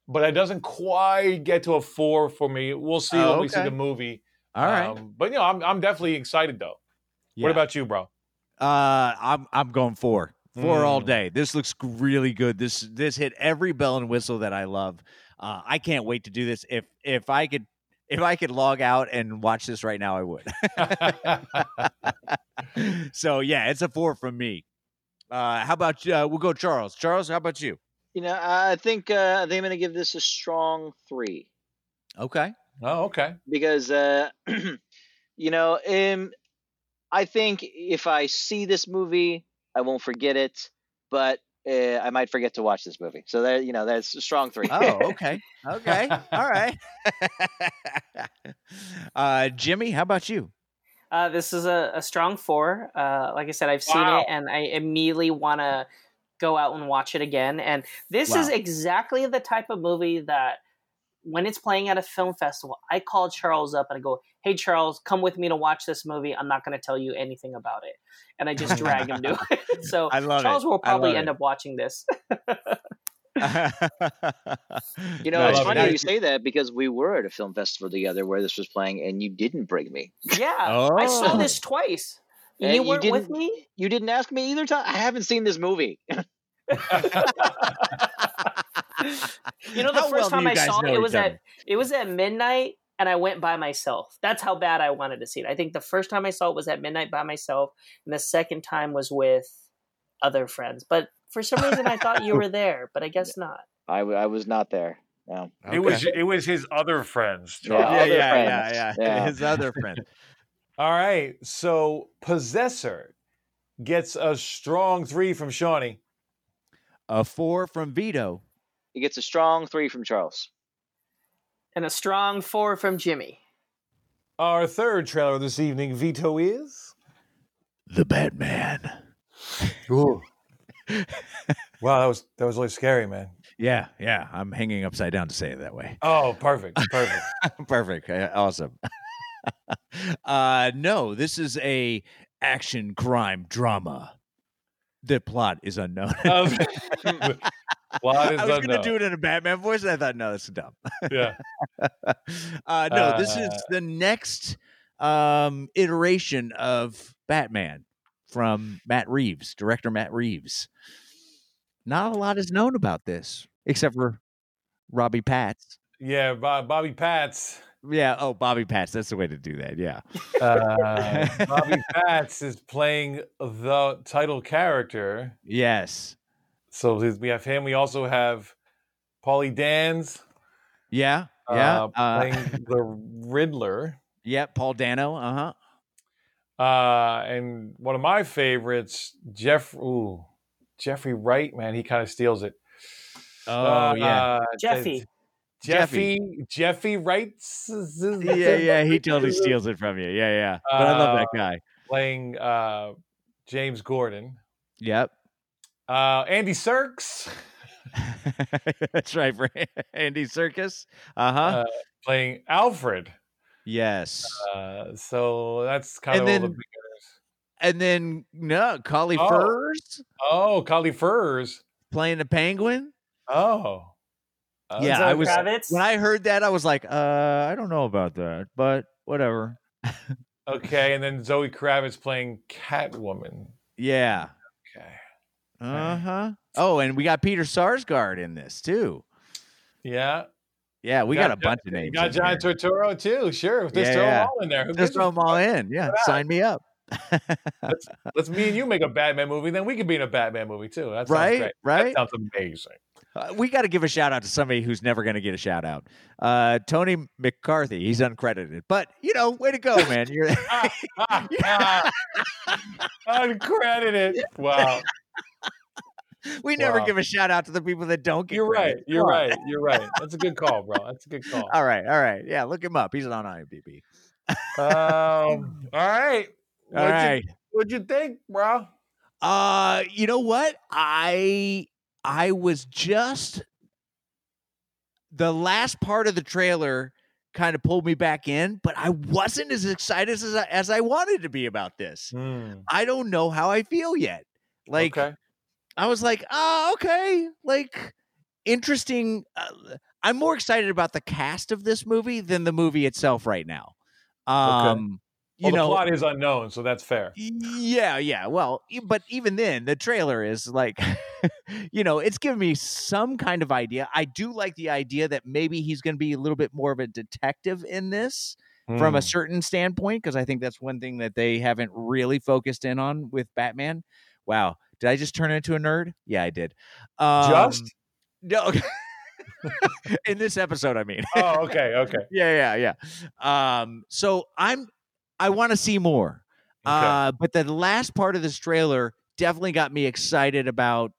but it doesn't quite get to a four for me. We'll see Oh, when we see the movie. All right. Um, but you know, I'm I'm definitely excited though. Yeah. What about you, bro? Uh, I'm I'm going four. Four all Mm. day. This looks really good. This this hit every bell and whistle that I love. Uh, I can't wait to do this. If if I could if I could log out and watch this right now, I would. so yeah, it's a four from me. Uh, how about uh, we'll go Charles. Charles, how about you? You know, I think uh, I think I'm going to give this a strong three Okay. oh, okay. because uh, you know, um, I think if I see this movie, I won't forget it, but uh, I might forget to watch this movie. So that you know, that's a strong three. Oh, okay. Okay. All right. uh, Jimmy, how about you? Uh, this is a, a strong four. Uh, like I said, I've seen Wow. it and I immediately want to go out and watch it again. And this is exactly the type of movie that when it's playing at a film festival, I call Charles up and I go, Hey, Charles, come with me to watch this movie. I'm not going to tell you anything about it. And I just drag him to it. So I love Charles it. will probably end it. up watching this. You know, No, it's love it. funny you say that because we were at a film festival together where this was playing, and you didn't bring me. yeah. Oh. I saw Oh. this twice. And you you weren't with me? You didn't ask me either time. I haven't seen this movie. You know, the How first well time I saw it, it was at it was at midnight, and I went by myself. That's how bad I wanted to see it. I think the first time I saw it was at midnight by myself, and the second time was with other friends. But for some reason, I thought you were there, but I guess not. I, w- I was not there. No. It was it was his other friends. Yeah. yeah, other yeah, yeah, yeah, Yeah. His other friend. All right. So Possessor gets a strong three from Shawnee. A four from Vito. He gets a strong three from Charles. And a strong four from Jimmy. Our third trailer this evening, Vito, is The Batman. Ooh. wow, that was that was really scary, man. Yeah, yeah. I'm hanging upside down to say it that way. Oh, perfect, perfect. Perfect. Uh, Awesome. uh no, this is a action crime drama. The plot is unknown. Um, Plot is I was going to do it in a Batman voice, and I thought, no, that's dumb. Yeah. uh, no, this is Uh, the next um, iteration of Batman from Matt Reeves, director Matt Reeves. Not a lot is known about this, except for Robbie Patz. Yeah, Bo- Bobby Pats. Yeah. Oh, Bobby Patz. That's the way to do that. Yeah. Uh, Bobby Pats is playing the title character. Yes. So we have him. We also have Paulie Dan's Yeah. Yeah. uh, Uh, playing the Riddler. yeah. Paul Dano. Uh huh. Uh, and one of my favorites, Jeff. Ooh, Jeffrey Wright. Man, he kind of steals it. Oh, yeah. Uh, Jeffy. Jeffy. Jeffy Wrights. Yeah. Yeah. He totally steals it from you. Yeah. Yeah. But I love that Uh, guy. Playing uh, James Gordon. Yep. Uh, Andy Serkis. That's right. For Andy Serkis. Uh-huh. uh playing Alfred. yes. Uh, so that's kind And of all the then- and then no, Collie Oh. Furs Oh, Collie Furs. playing the penguin. Oh. Uh, Yeah, I was- Kravitz. When I heard that, I was like, uh, I don't know about that, but whatever. Okay, and then Zoe Kravitz playing Catwoman. Yeah. Okay. Uh huh. Oh, and we got Peter Sarsgaard in this too. Yeah. Yeah, we You got, a bunch of names. Got John here. Turturro too. Sure. Just Yeah, throw yeah. them all in there. Who Just throw them all in. Yeah, Put it out. sign me up. Let's me and you make a Batman movie, then we could be in a Batman movie too. That sounds Right, great. right. That sounds amazing. Uh, we got to give a shout out to somebody who's never going to get a shout out. Uh, Tony McCarthy. He's uncredited, but you know, way to go, man. You're Uncredited. Wow. we never Wow. give a shout out to the people that don't get. You're right. You're right. You're right. That's a good call, bro. That's a good call. All right, all right. Yeah, look him up. He's on IMDb. Um, all right. All What'd right. You, what'd you think, bro? Uh, you know what? I I was just the last part of the trailer kind of pulled me back in, but I wasn't as excited as I, as I wanted to be about this. I don't know how I feel yet. Like okay. I was like, "Oh, okay." Like interesting uh, I'm more excited about the cast of this movie than the movie itself right now. Um Well, you the know, plot is unknown, so that's fair. yeah, yeah. Well, but even then, the trailer is like, you know, it's giving me some kind of idea. I do like the idea that maybe he's going to be a little bit more of a detective in this from a Hmm. certain standpoint, because I think that's one thing that they haven't really focused in on with Batman. Wow. Did I just turn into a nerd? Yeah, I did. Um, Just? No. in this episode, I mean. Oh, okay, okay. yeah, yeah, yeah. Um, so I'm I want to see more. Uh, but the last part of this trailer definitely got me excited about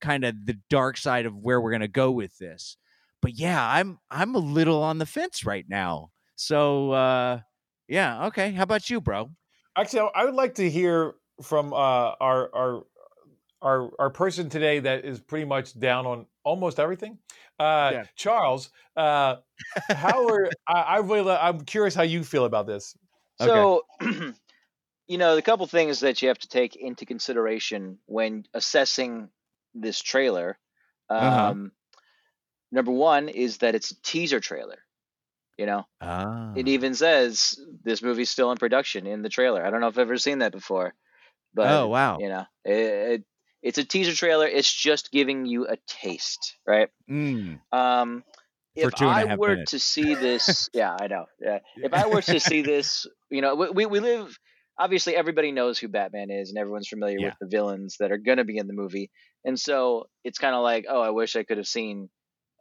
kind of the dark side of where we're gonna go with this. But yeah, I'm I'm a little on the fence right now. So uh yeah, okay. How about you, bro? Actually, I I would like to hear from uh, our our our our person today that is pretty much down on almost everything. Uh, Yeah. Charles, uh, how are I, I really I'm curious how you feel about this. So, you know, the couple things that you have to take into consideration when assessing this trailer. Um, Uh-huh. Number one is that it's a teaser trailer. You know, Ah. it even says this movie's still in production in the trailer. I don't know if I've ever seen that before, but Oh, wow. you know, it, it, it's a teaser trailer. It's just giving you a taste, right? Mm. Um, if two and a I were minutes. to see this, yeah, I know. Yeah. If I were to see this, you know, we, we, we live, obviously everybody knows who Batman is and everyone's familiar Yeah. with the villains that are going to be in the movie. And so it's kind of like, oh, I wish I could have seen,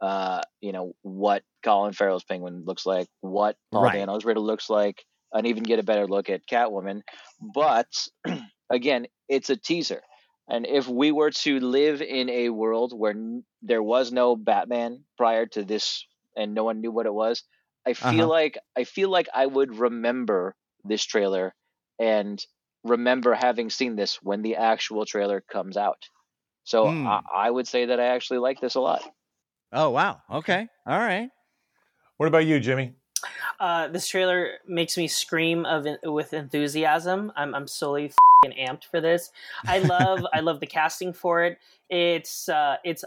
uh, you know, what Colin Farrell's Penguin looks like, what Paul Right. Dano's Riddle looks like, and even get a better look at Catwoman. But again, it's a teaser. And if we were to live in a world where n- there was no Batman prior to this and no one knew what it was. I feel Uh-huh. like I feel like I would remember this trailer and remember having seen this when the actual trailer comes out. So Hmm. I, I would say that I actually like this a lot. Oh wow. Okay. All right. What about you, Jimmy? Uh, this trailer makes me scream of with enthusiasm. I'm I'm solely fing amped for this. I love I love the casting for it. It's uh, it's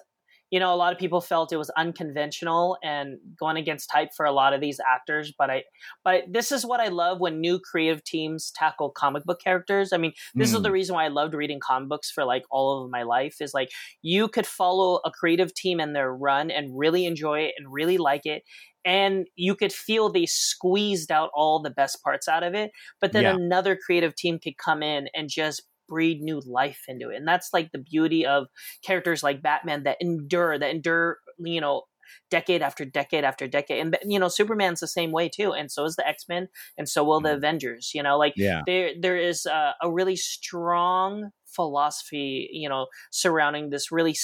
you know a lot of people felt it was unconventional and going against type for a lot of these actors, but I but this is what I love when new creative teams tackle comic book characters. I mean, this is Mm. the reason why I loved reading comic books for like all of my life is like you could follow a creative team and their run and really enjoy it and really like it and you could feel they squeezed out all the best parts out of it but then Yeah. another creative team could come in and just breathe new life into it and that's like the beauty of characters like batman that endure that endure you know decade after decade after decade and you know superman's the same way too and so is the x-men and so will the mm-hmm. avengers you know like Yeah. there there is a, a really strong philosophy you know surrounding this really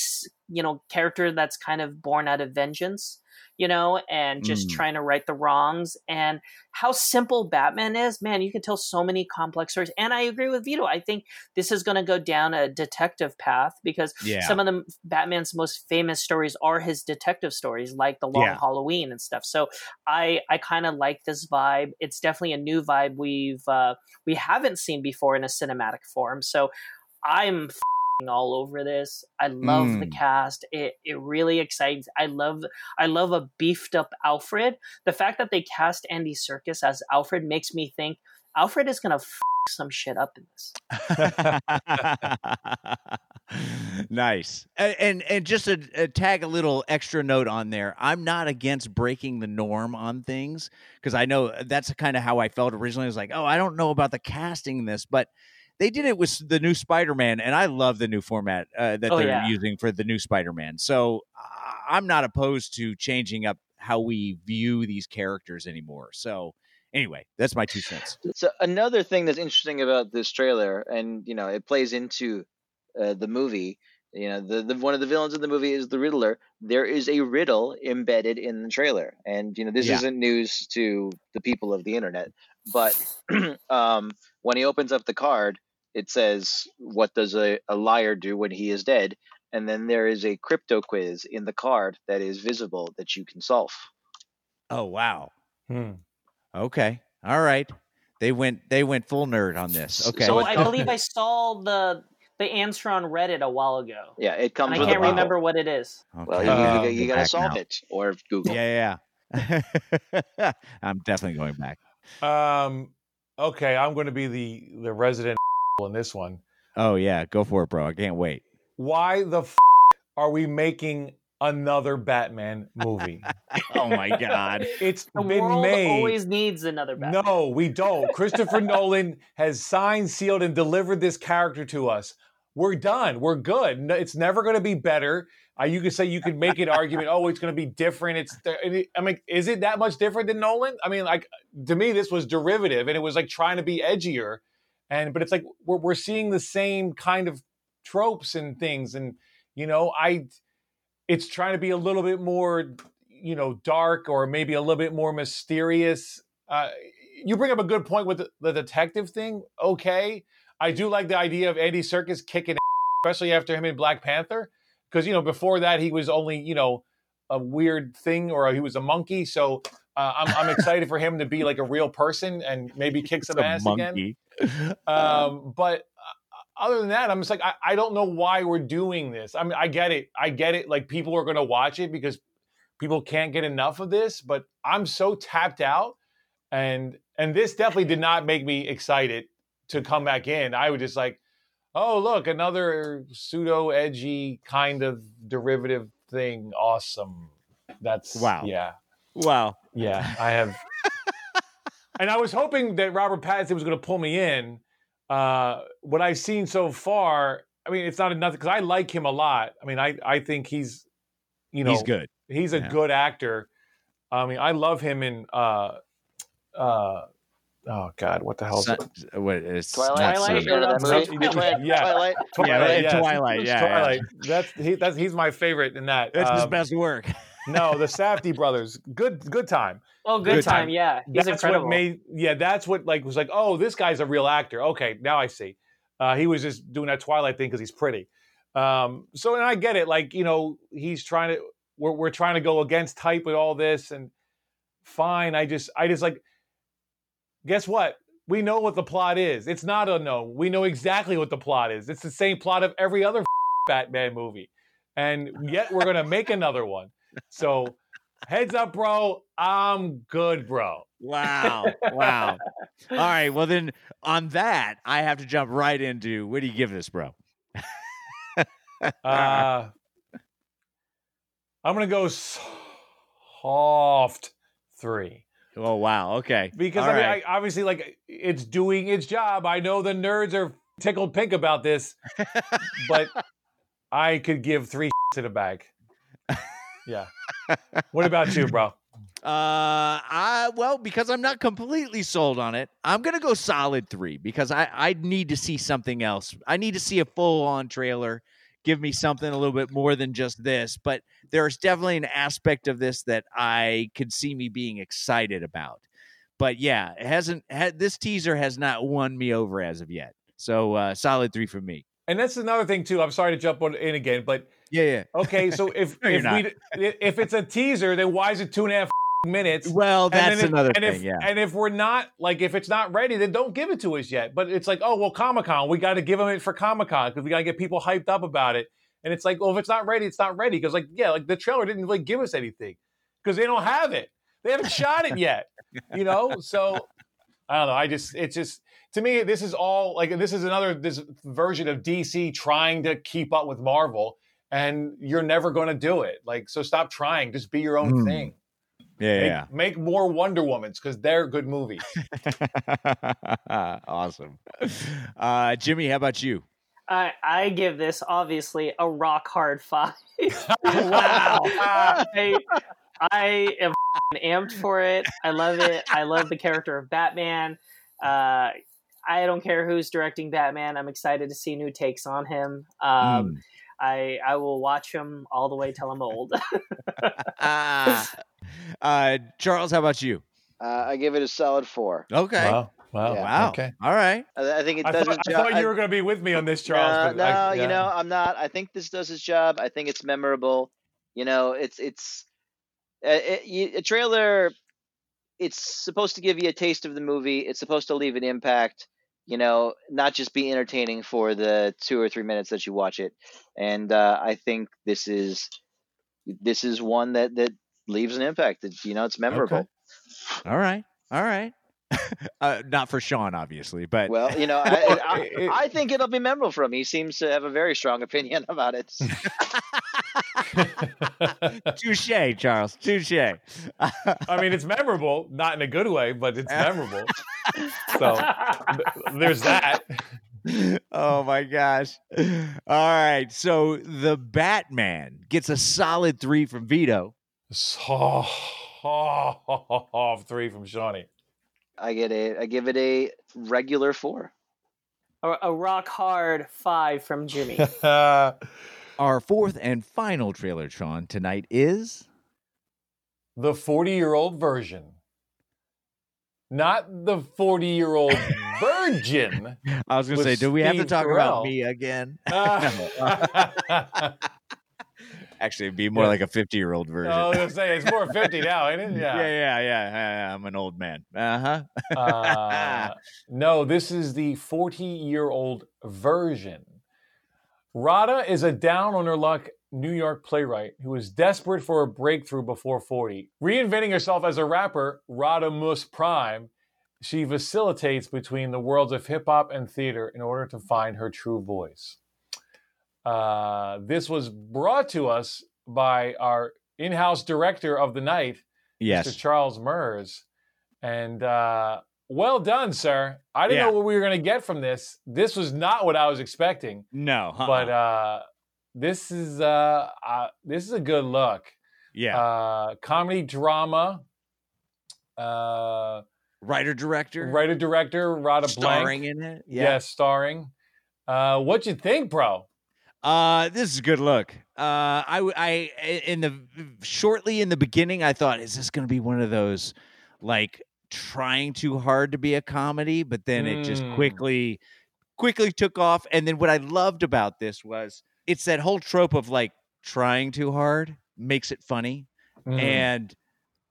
you know character that's kind of born out of vengeance you know and just Mm. trying to right the wrongs and how simple batman is man you can tell so many complex stories and i agree with vito i think this is going to go down a detective path because Yeah. some of the batman's most famous stories are his detective stories like the long Yeah. halloween and stuff so i i kind of like this vibe it's definitely a new vibe we've uh we haven't seen before in a cinematic form so i'm f***ing all over this i love the Mm. cast it it really excites i love i love a beefed up alfred the fact that they cast andy Serkis as alfred makes me think alfred is gonna f- some shit up in this nice. And, and and just a, uh, tag a little extra note on there, I'm not against breaking the norm on things because I know that's kind of how I felt originally. I was like, oh, I don't know about the casting in this, but they did it with the new Spider-Man, and I love the new format uh, that Oh, they're yeah. using for the new Spider-Man. So uh, I'm not opposed to changing up how we view these characters anymore. So anyway, that's my two cents. So another thing that's interesting about this trailer, and you know, it plays into uh, the movie. You know, the, the one of the villains in the movie is the Riddler. There is a riddle embedded in the trailer, and you know, this Yeah. isn't news to the people of the internet. But um, when he opens up the card, it says, "What does a, a liar do when he is dead?" And then there is a crypto quiz in the card that is visible that you can solve. Oh wow. Hmm. Okay. All right. They went they went full nerd on this. Okay. so oh i believe i saw the the answer on reddit a while ago Yeah, it and comes i can't a remember what it is Well, you, Uh, you, you, Go gotta solve now. it or Google. Yeah, yeah. yeah. I'm definitely going back. Um, okay, I'm going to be the the resident in this one. Oh yeah, go for it, bro. I can't wait. Why the f- are we making another Batman movie? Oh my god. It's the been world made. always needs another Batman. No, we don't. Christopher Nolan has signed, sealed, and delivered this character to us. We're done. We're good. No- It's never going to be better. Uh, you could say you could make an argument. Oh, it's going to be different. It's. th- I mean, is it that much different than Nolan? I mean, like to me, this was derivative, and it was like trying to be edgier. And but it's like we're we're seeing the same kind of tropes and things, and you know, I. It's trying to be a little bit more, you know, dark or maybe a little bit more mysterious. Uh, you bring up a good point with the, the detective thing. Okay, I do like the idea of Andy Serkis kicking, especially after him in Black Panther, because you know before that he was only you know a weird thing or he was a monkey. So uh, I'm I'm excited for him to be like a real person and maybe kick some ass again. monkey. Um, but uh, other than that, I'm just like, I, I don't know why we're doing this. I mean, I get it. I get it. Like people are going to watch it because people can't get enough of this, but I'm so tapped out and, and this definitely did not make me excited to come back in. I was just like, oh, look, another pseudo edgy kind of derivative thing. Awesome. That's Wow. Yeah. Wow. Yeah, I have. And I was hoping that Robert Pattinson was going to pull me in. Uh, what I've seen so far, I mean, it's not enough because I like him a lot. I mean, I I think he's, you know, He's good. He's a Yeah. good actor. I mean, I love him in. Uh, uh, oh God, what the hell? Is it? Son- what is Twilight? Twilight? You know that Or- movie? Twilight. Yeah. Twilight. Yeah, Twilight, yeah. Twilight, yeah, yeah. Twilight. That's he, that's he's my favorite in that. That's his Um, best work. no, the Safdie brothers. Good, good time. Oh, good, Good time. time. Yeah, he's that's incredible. what made. Yeah, that's what like was like. Oh, this guy's a real actor. Okay, now I see. Uh, he was just doing that Twilight thing because he's pretty. Um, so, and I get it. Like you know, he's trying to. We're we're trying to go against type with all this, and fine. I just I just like. Guess what? We know what the plot is. It's not unknown. We know exactly what the plot is. It's the same plot of every other Batman movie, and yet we're gonna make another one. So, heads up, bro. I'm good, bro. Wow. Wow. All right. Well, then on that, I have to jump right into what do you give this, bro? Uh, I'm gonna go soft three Oh, wow. Okay. because I mean, right. I, obviously, like it's doing its job. I know the nerds are tickled pink about this, but I could give three in a bag. Yeah. What about you, bro? Uh, I well because I'm not completely sold on it. I'm gonna go solid three because I I need to see something else. I need to see a full on trailer. Give me something a little bit more than just this. But there's definitely an aspect of this that I could see me being excited about. But yeah, it hasn't. Had, this teaser has not won me over as of yet. So uh, solid three for me. And that's another thing too. I'm sorry to jump on in again, but Yeah, yeah. okay. So if No, if not. we if it's a teaser, then why is it two and a half minutes? Well, that's if- another and thing. If, yeah. And if we're not like, if it's not ready, then don't give it to us yet. But it's like, oh well, Comic Con, we got to give them it for Comic Con because we got to get people hyped up about it. And it's like, well, if it's not ready, it's not ready because like, yeah, like the trailer didn't really give us anything because they don't have it. They haven't shot it yet. You know, so I don't know. I just, it's just to me, this is all like this is another this version of DC trying to keep up with Marvel, and you're never going to do it. Like, so stop trying. Just be your own Hmm. thing. yeah, Make, yeah. make more Wonder Womans because they're good movies. awesome. Uh, Jimmy, how about you? I I give this obviously a rock hard five. Wow. I, I am amped for it. I love it. I love the character of Batman. Uh, I don't care who's directing Batman. I'm excited to see new takes on him. Um, Hmm. I I will watch him all the way till I'm old. Ah. uh, Charles, how about you? Uh, I give it a solid four. Okay. Wow. Wow. Yeah. Wow. Okay. All right. I, I think it I does thought, its I thought you were going to be with me on this, Charles. No, no, I- you know, I'm not. I think this does its job. I think it's memorable. You know, it's it's uh, it, a trailer. It's supposed to give you a taste of the movie. It's supposed to leave an impact. You know, not just be entertaining for the two or three minutes that you watch it. And uh, I think this is this is one that that leaves an impact. It, you know, it's memorable. All right. All right. uh, not for Sean, obviously, but Well, you know, I, I, I think it'll be memorable for him. He seems to have a very strong opinion about it. touche, Charles. Touche. I mean, it's memorable, not in a good way, but it's memorable. So th- there's that. oh my gosh. All right. So the Batman gets a solid three from Vito. Soft three from Shawnee. I get a I give it a regular four. a, a rock hard five from Jimmy. Our fourth and final trailer, Sean, tonight is the 40 year old version. Not the 40 year old virgin. I was going to say, do we have to talk about me again? Actually, it'd be more like a 50 year old version. I was gonna say it's more 50 now, ain't it? yeah, Yeah. yeah, yeah, yeah. I'm an old man. Uh huh. Uh, no, this is the 40 year old version. Radha is a down on her luck New York playwright who is desperate for a breakthrough before 40. Reinventing herself as a rapper, RadhaMUSprime, she facilitates between the worlds of hip hop and theater in order to find her true voice. Uh, this was brought to us by our in house director of the night, Yes. Mr. Charles Myers. And uh, well done, sir. I didn't Yeah. know what we were going to get from this. This was not what I was expecting, No. uh-uh. but uh, this is uh, uh, this is a good look. yeah. Uh, comedy drama. Uh, Writer director. writer director Radha Starring Blank. in it. Yes, starring. Uh, what'd you think, bro? Uh, this is a good look. Uh, I, I, in the shortly in the beginning, I thought, is this going to be one of those like trying too hard to be a comedy? But then it just Mm. quickly, quickly took off. And then what I loved about this was it's that whole trope of like trying too hard makes it funny, Mm. and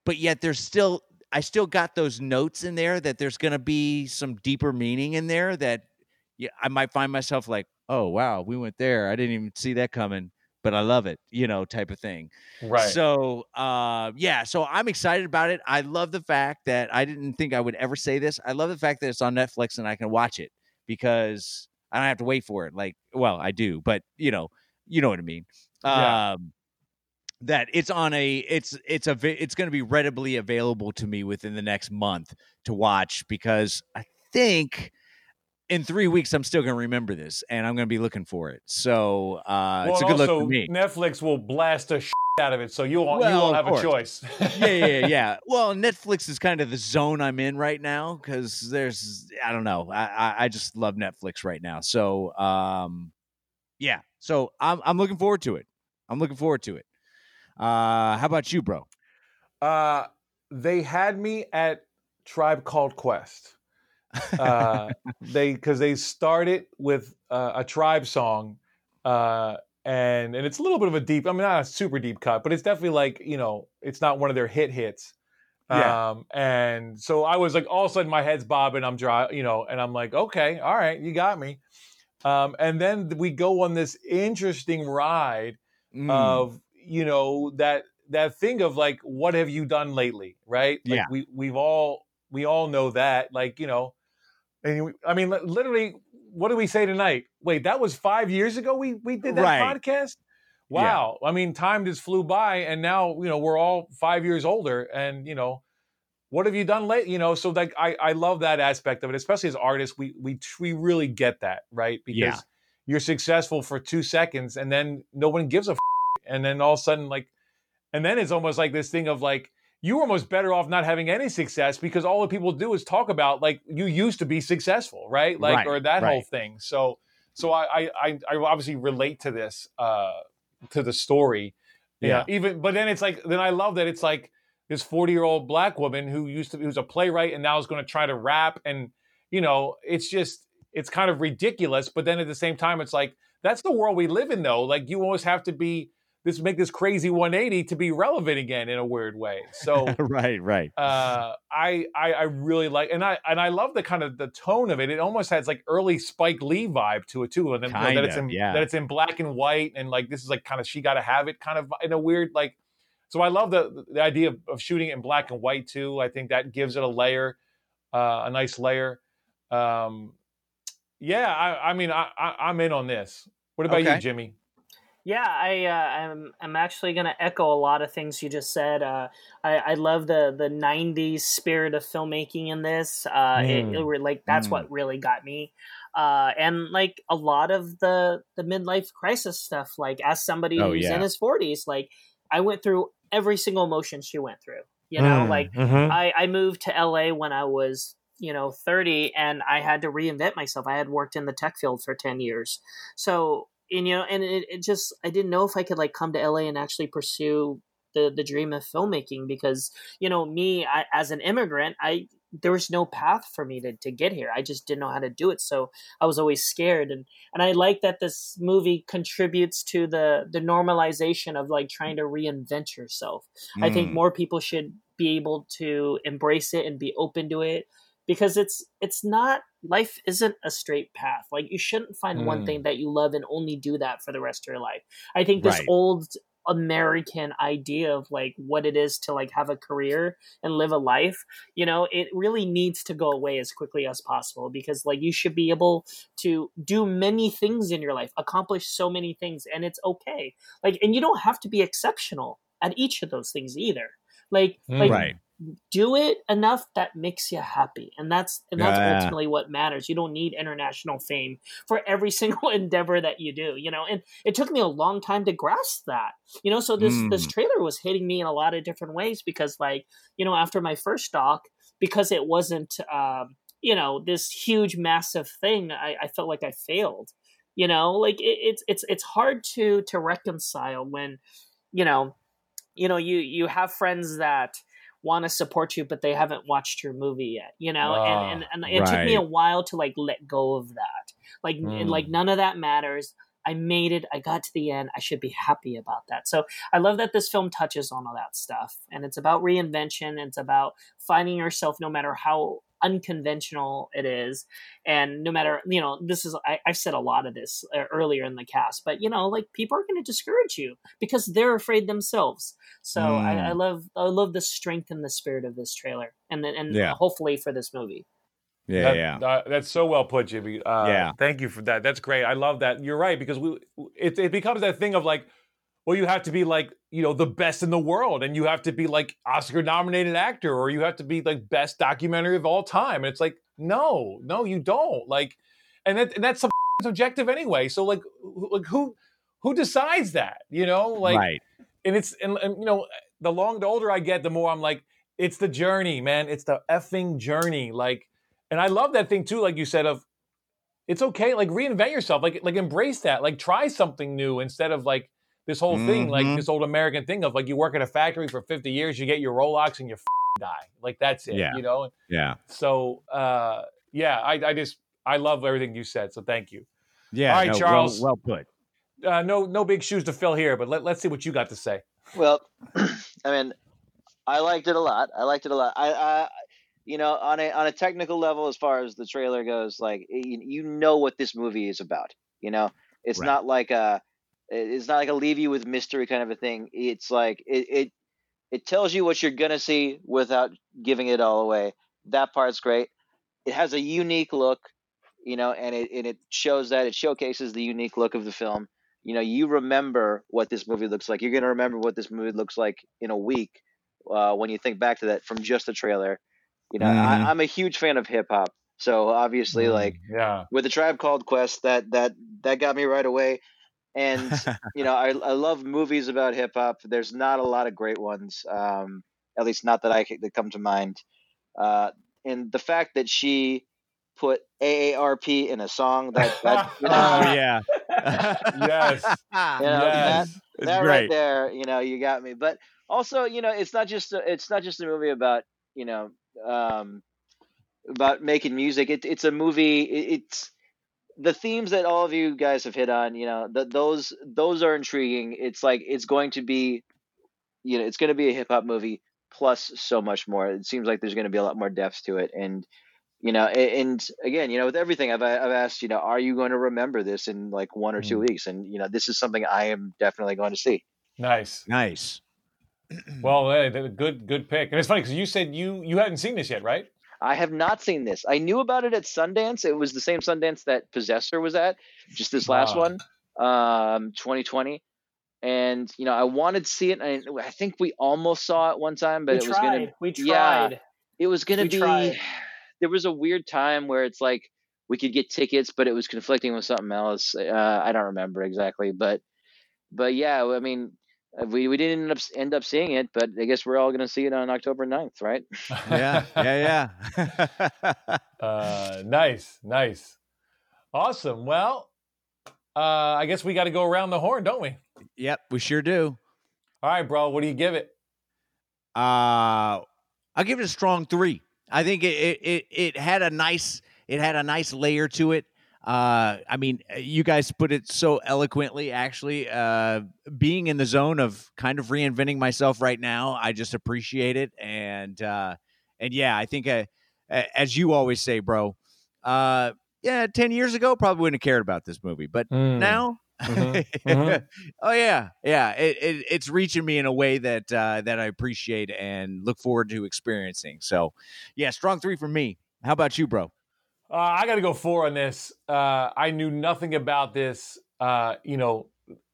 but yet there's still I still got those notes in there that there's going to be some deeper meaning in there that yeah, I might find myself like, oh wow, we went there. I didn't even see that coming, but I love it, you know, type of thing. right. So uh, yeah, so I'm excited about it. I love the fact that I didn't think I would ever say this. I love the fact that it's on Netflix and I can watch it because I don't have to wait for it. Like, well, I do, but you know, you know what I mean. Yeah. Um, that it's on a it's it's a it's going to be readily available to me within the next month to watch because I think in three weeks I'm still going to remember this and I'm going to be looking for it. So uh, well, it's a good look for me. Netflix will blast a shit out of it, so you won't you won't have a choice. yeah, yeah, yeah, yeah. Well, Netflix is kind of the zone I'm in right now because there's I don't know. I, I I just love Netflix right now. So um, yeah. So I'm I'm looking forward to it. I'm looking forward to it. Uh, how about you, bro? Uh, they had me at Tribe Called Quest. Uh, they because they started with uh, a Tribe song, uh, and and it's a little bit of a deep. I mean, not a super deep cut, but it's definitely like you know, it's not one of their hit hits. Yeah. Um, and so I was like, all of a sudden, my head's bobbing. I'm dry, you know, and I'm like, okay, all right, you got me. Um, and then we go on this interesting ride Mm, of you know that that thing of like what have you done lately right like Yeah. we we've all we all know that like you know and i mean literally what do we say tonight wait that was five years ago we we did that Right. podcast Yeah. wow i mean time just flew by and now you know we're all five years older and you know what have you done late you know so like i i love that aspect of it especially as artists we we we really get that right because Yeah. you're successful for two seconds and then no one gives a f- and then all of a sudden like and then it's almost like this thing of like you're almost better off not having any success because all the people do is talk about like you used to be successful right? Like Right, or that whole thing. So so I, I i i obviously relate to this uh to the story. Yeah. Even but then it's like then i love that it's like this 40 year old black woman who used to who's a playwright and now is going to try to rap. And you know it's just it's kind of ridiculous but then at the same time it's like that's the world we live in though. Like you always have to be this make this crazy 180 to be relevant again in a weird way. So right, right. uh I, I i really like and i and i love the kind of the tone of it. It almost has like early spike lee vibe to it too and then you know, that it's in yeah. that it's in black and white and like this is like kind of she gotta have it kind of in a weird like so i love the the idea of, of shooting it in black and white too. I think that gives it a layer uh a nice layer. Um yeah i i mean i, I i'm in on this. What about you jimmy Yeah, I uh, I'm I'm actually gonna echo a lot of things you just said. Uh, I I love the the '90s spirit of filmmaking in this. Uh, Mm. it re- like that's Mm. what really got me. Uh, and like a lot of the the midlife crisis stuff. Like as somebody Oh, who's yeah. in his 40s, like I went through every single emotion she went through. You know, Mm, like mhm. I, I moved to LA when I was, you know, 30 and I had to reinvent myself. I had worked in the tech field for 10 years. So, and, you know, and it, it just, I didn't know if I could like come to LA and actually pursue the, the dream of filmmaking because, you know, me I, as an immigrant, I, there was no path for me to, to get here. I just didn't know how to do it. So I was always scared. And, and I like that this movie contributes to the, the normalization of like trying to reinvent yourself. I think Mm. more people should be able to embrace it and be open to it because it's it's not life isn't a straight path. Like you shouldn't find one Mm. thing that you love and only do that for the rest of your life. I think this Right. old American idea of like what it is to like have a career and live a life, you know, it really needs to go away as quickly as possible because like you should be able to do many things in your life, accomplish so many things and it's okay. Like and you don't have to be exceptional at each of those things either. Like like Right. Do it enough that makes you happy. And that's and that's Yeah. ultimately what matters. You don't need international fame for every single endeavor that you do you know? And it took me a long time to grasp that you know? So this this Mm. trailer was hitting me in a lot of different ways because like you know after my first doc because it wasn't um you know this huge massive thing i, I felt like i failed You know, like it, it's it's it's hard to to reconcile when, you know, you know you you have friends that want to support you but they haven't watched your movie yet you know? And, and and it took me a while to like let go of that. Like and Mm. like none of that matters. I made it. I got to the end. I should be happy about that. So i love that this film touches on all that stuff. And it's about reinvention. It's about finding yourself no matter how unconventional it is and no matter you know this is I, i've said a lot of this uh, earlier in the cast but you know like people are going to discourage you because they're afraid themselves so I, Mm. I love i love the strength and the spirit of this trailer and then and Yeah. hopefully for this movie Yeah, That- yeah. uh, that's so well put, Jimmy. Uh, Yeah. Thank you for that. That's great. I love that. You're right because we it, it becomes that thing of like, well, you have to be like you know the best in the world, and you have to be like Oscar nominated actor, or you have to be like best documentary of all time. And it's like, no, no, you don't. Like, and that and that's subjective anyway. So like, who- like who who decides that? You know, like, right. and it's and, and you know, the long the older I get, the more I'm like, it's the journey, man. It's the effing journey. Like, and I love that thing too, like you said, of it's okay, like reinvent yourself, like like embrace that, like try something new instead of like this whole thing, like Mhm. this old American thing of like you work at a factory for 50 years, you get your Rolex and you f- die. Like that's it, Yeah. you know? Yeah. So uh yeah, I, I just I love everything you said. So thank you. Yeah. All right, no, well- Charles. Well, put. Uh, no no big shoes to fill here, but let, let's see what you got to say. Well, I mean, I liked it a lot. I liked it a lot. I, I you know, on a on a technical level, as far as the trailer goes, like you, you know what this movie is about. You know, it's Right. not like a it's not like a leave you with mystery kind of a thing. It's like it it it tells you what you're gonna see without giving it all away. That part's great. It has a unique look, you know, and it and it shows that it showcases the unique look of the film. You know, you remember what this movie looks like. You're gonna remember what this movie looks like in a week uh, when you think back to that from just the trailer. You know, Mhm. I, I'm a huge fan of hip hop, so obviously, like Yeah. with the Tribe Called Quest, that that that got me right away. And you know, I I love movies about hip hop. There's not a lot of great ones, um, at least not that I that come to mind. Uh, and the fact that she put AARP in a song that that you know, Oh yeah. Yes. you know, Yes. that, that right there, you know, you got me. But also, you know, it's not just a, it's not just a movie about you know um, about making music. It, it's a movie. It, it's the themes that all of you guys have hit on. You know, th those those are intriguing. It's like it's going to be, you know, it's going to be a hip hop movie plus so much more. It seems like there's going to be a lot more depth to it, and you know, a- and again, you know, with everything I've I've asked, you know, are you going to remember this in like one or two mm. weeks? And you know, this is something I am definitely going to see. Nice. Nice. Well, hey, good good pick. And it's funny because you said you you hadn't seen this yet, right? I have not seen this. I knew about it at Sundance. It was the same Sundance that Possessor was at, just this last Ah. one, um, 2020. And you know, I wanted to see it. And I, I think we almost saw it one time, but we it was gonna, we yeah, tried it was gonna We be. tried. There was a weird time where it's like we could get tickets, but it was conflicting with something else. Uh, I don't remember exactly, but but yeah, I mean, we we didn't end up end up seeing it, but I guess we're all gonna see it on October 9th, right? Yeah. Yeah. Yeah. Uh, nice, nice, awesome. Well, uh, I guess we got to go around the horn, don't we? yep. We sure do. All right, bro. What do you give it? Uh, I'll give it a strong three. I think it it it, it had a nice it had a nice layer to it. Uh, I mean, you guys put it so eloquently. Actually, uh, being in the zone of kind of reinventing myself right now, I just appreciate it. And uh, and yeah, I think uh, as you always say, bro. Uh, yeah, ten years ago, probably wouldn't have cared about this movie, but Mm. now. Mhm, mhm. oh yeah, yeah. It, it it's reaching me in a way that uh, that I appreciate and look forward to experiencing. So, yeah, strong three for me. How about you, bro? Uh, I got to go four on this. Uh, I knew nothing about this. Uh, you know,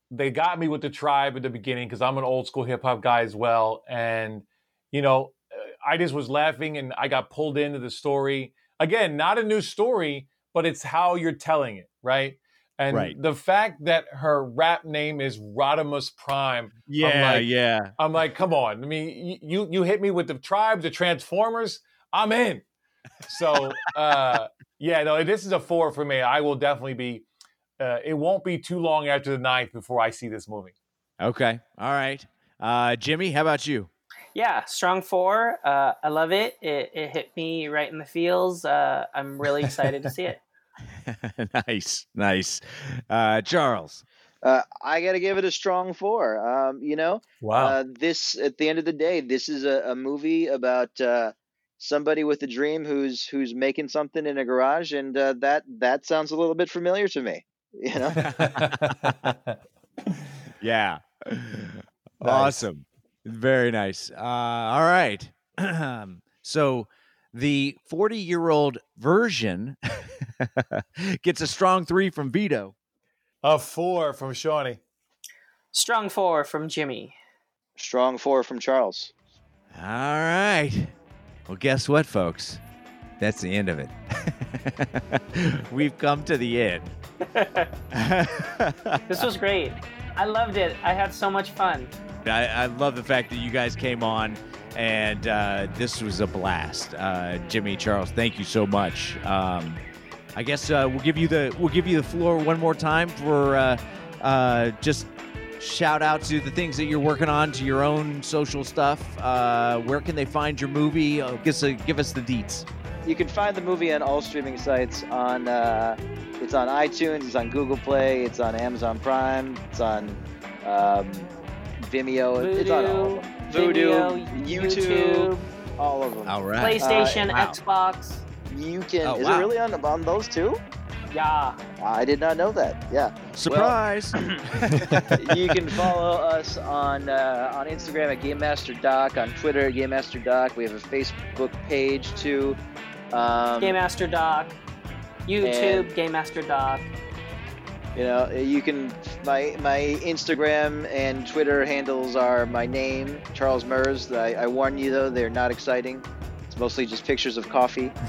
they got me with the tribe at the beginning because I'm an old school hip hop guy as well, and you know, uh, I just was laughing and I got pulled into the story. Again, not a new story, but it's how you're telling it, right? And Right. the fact that her rap name is RadhaMUSprime, I'm like, yeah. I'm like, come on. I mean, you you hit me with the tribe, the Transformers. I'm in. So uh, yeah, no, this is a four for me. I will definitely be uh, it won't be too long after the ninth before I see this movie. Okay. All right. Uh, Jimmy, how about you? Yeah, strong four. Uh, I love it. it. It hit me right in the feels. Uh, I'm really excited to see it. nice, nice. Uh, Charles. Uh, I got to give it a strong four. Um, you know, Wow. uh, this at the end of the day, this is a, a movie about uh, somebody with a dream who's who's making something in a garage, and uh, that that sounds a little bit familiar to me. You know, Yeah. Awesome. Very nice. Uh, all right. so the 40 year old version gets a strong three from Vito. a four from Shawnee. Strong four from Jimmy. strong four from Charles. All right. Well, guess what, folks? That's the end of it. We've come to the end. This was great. I loved it. I had so much fun. I, I love the fact that you guys came on, and uh, this was a blast. Uh, Jimmy, Charles, thank you so much. Um, I guess uh, we'll give you the we'll give you the floor one more time for uh, uh, just shout out to the things that you're working on, to your own social stuff. Uh, where can they find your movie? Uh, give, us, give us the deets. You can find the movie on all streaming sites. On uh, it's on iTunes, it's on Google Play, it's on Amazon Prime, it's on um, Vimeo, it's on all of them. Vudu, Vimeo, YouTube, all of them. All right. PlayStation, wow. Xbox. You can. Oh, is wow. it really on on those two? Yeah. I did not know that. Yeah. Surprise! you can follow us on uh, on Instagram at Game Master Doc, on Twitter at Game Master Doc. We have a Facebook page too. Um, Game Master Doc. YouTube, and- Game Master Doc. You know, you can my my Instagram and Twitter handles are my name, Charles Myers. I, I warn you though, they're not exciting. It's mostly just pictures of coffee.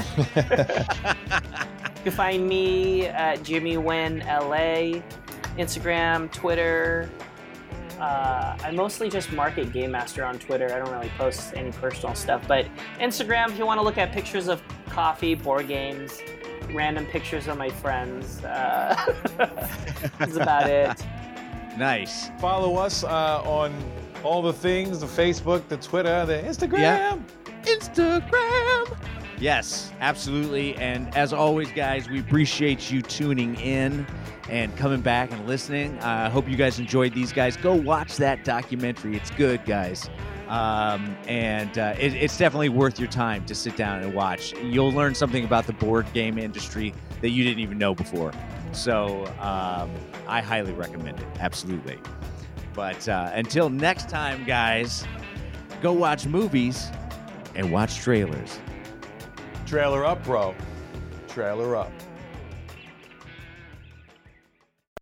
You can find me at Jimmy Win LA, Instagram, Twitter. Uh, I mostly just market Game Master on Twitter. I don't really post any personal stuff, but Instagram, if you want to look at pictures of coffee, board games, random pictures of my friends, uh, that's about it. nice. Follow us uh, on all the things the Facebook, the Twitter, the Instagram. Yeah. Instagram. Yes, absolutely. And as always, guys, we appreciate you tuning in and coming back and listening. I hope you guys enjoyed these guys. Go watch that documentary. It's good, guys. Um, and uh, it, it's definitely worth your time to sit down and watch. You'll learn something about the board game industry that you didn't even know before. So um, I highly recommend it. Absolutely. But uh, until next time, guys, go watch movies and watch trailers. Trailer up, bro. Trailer up.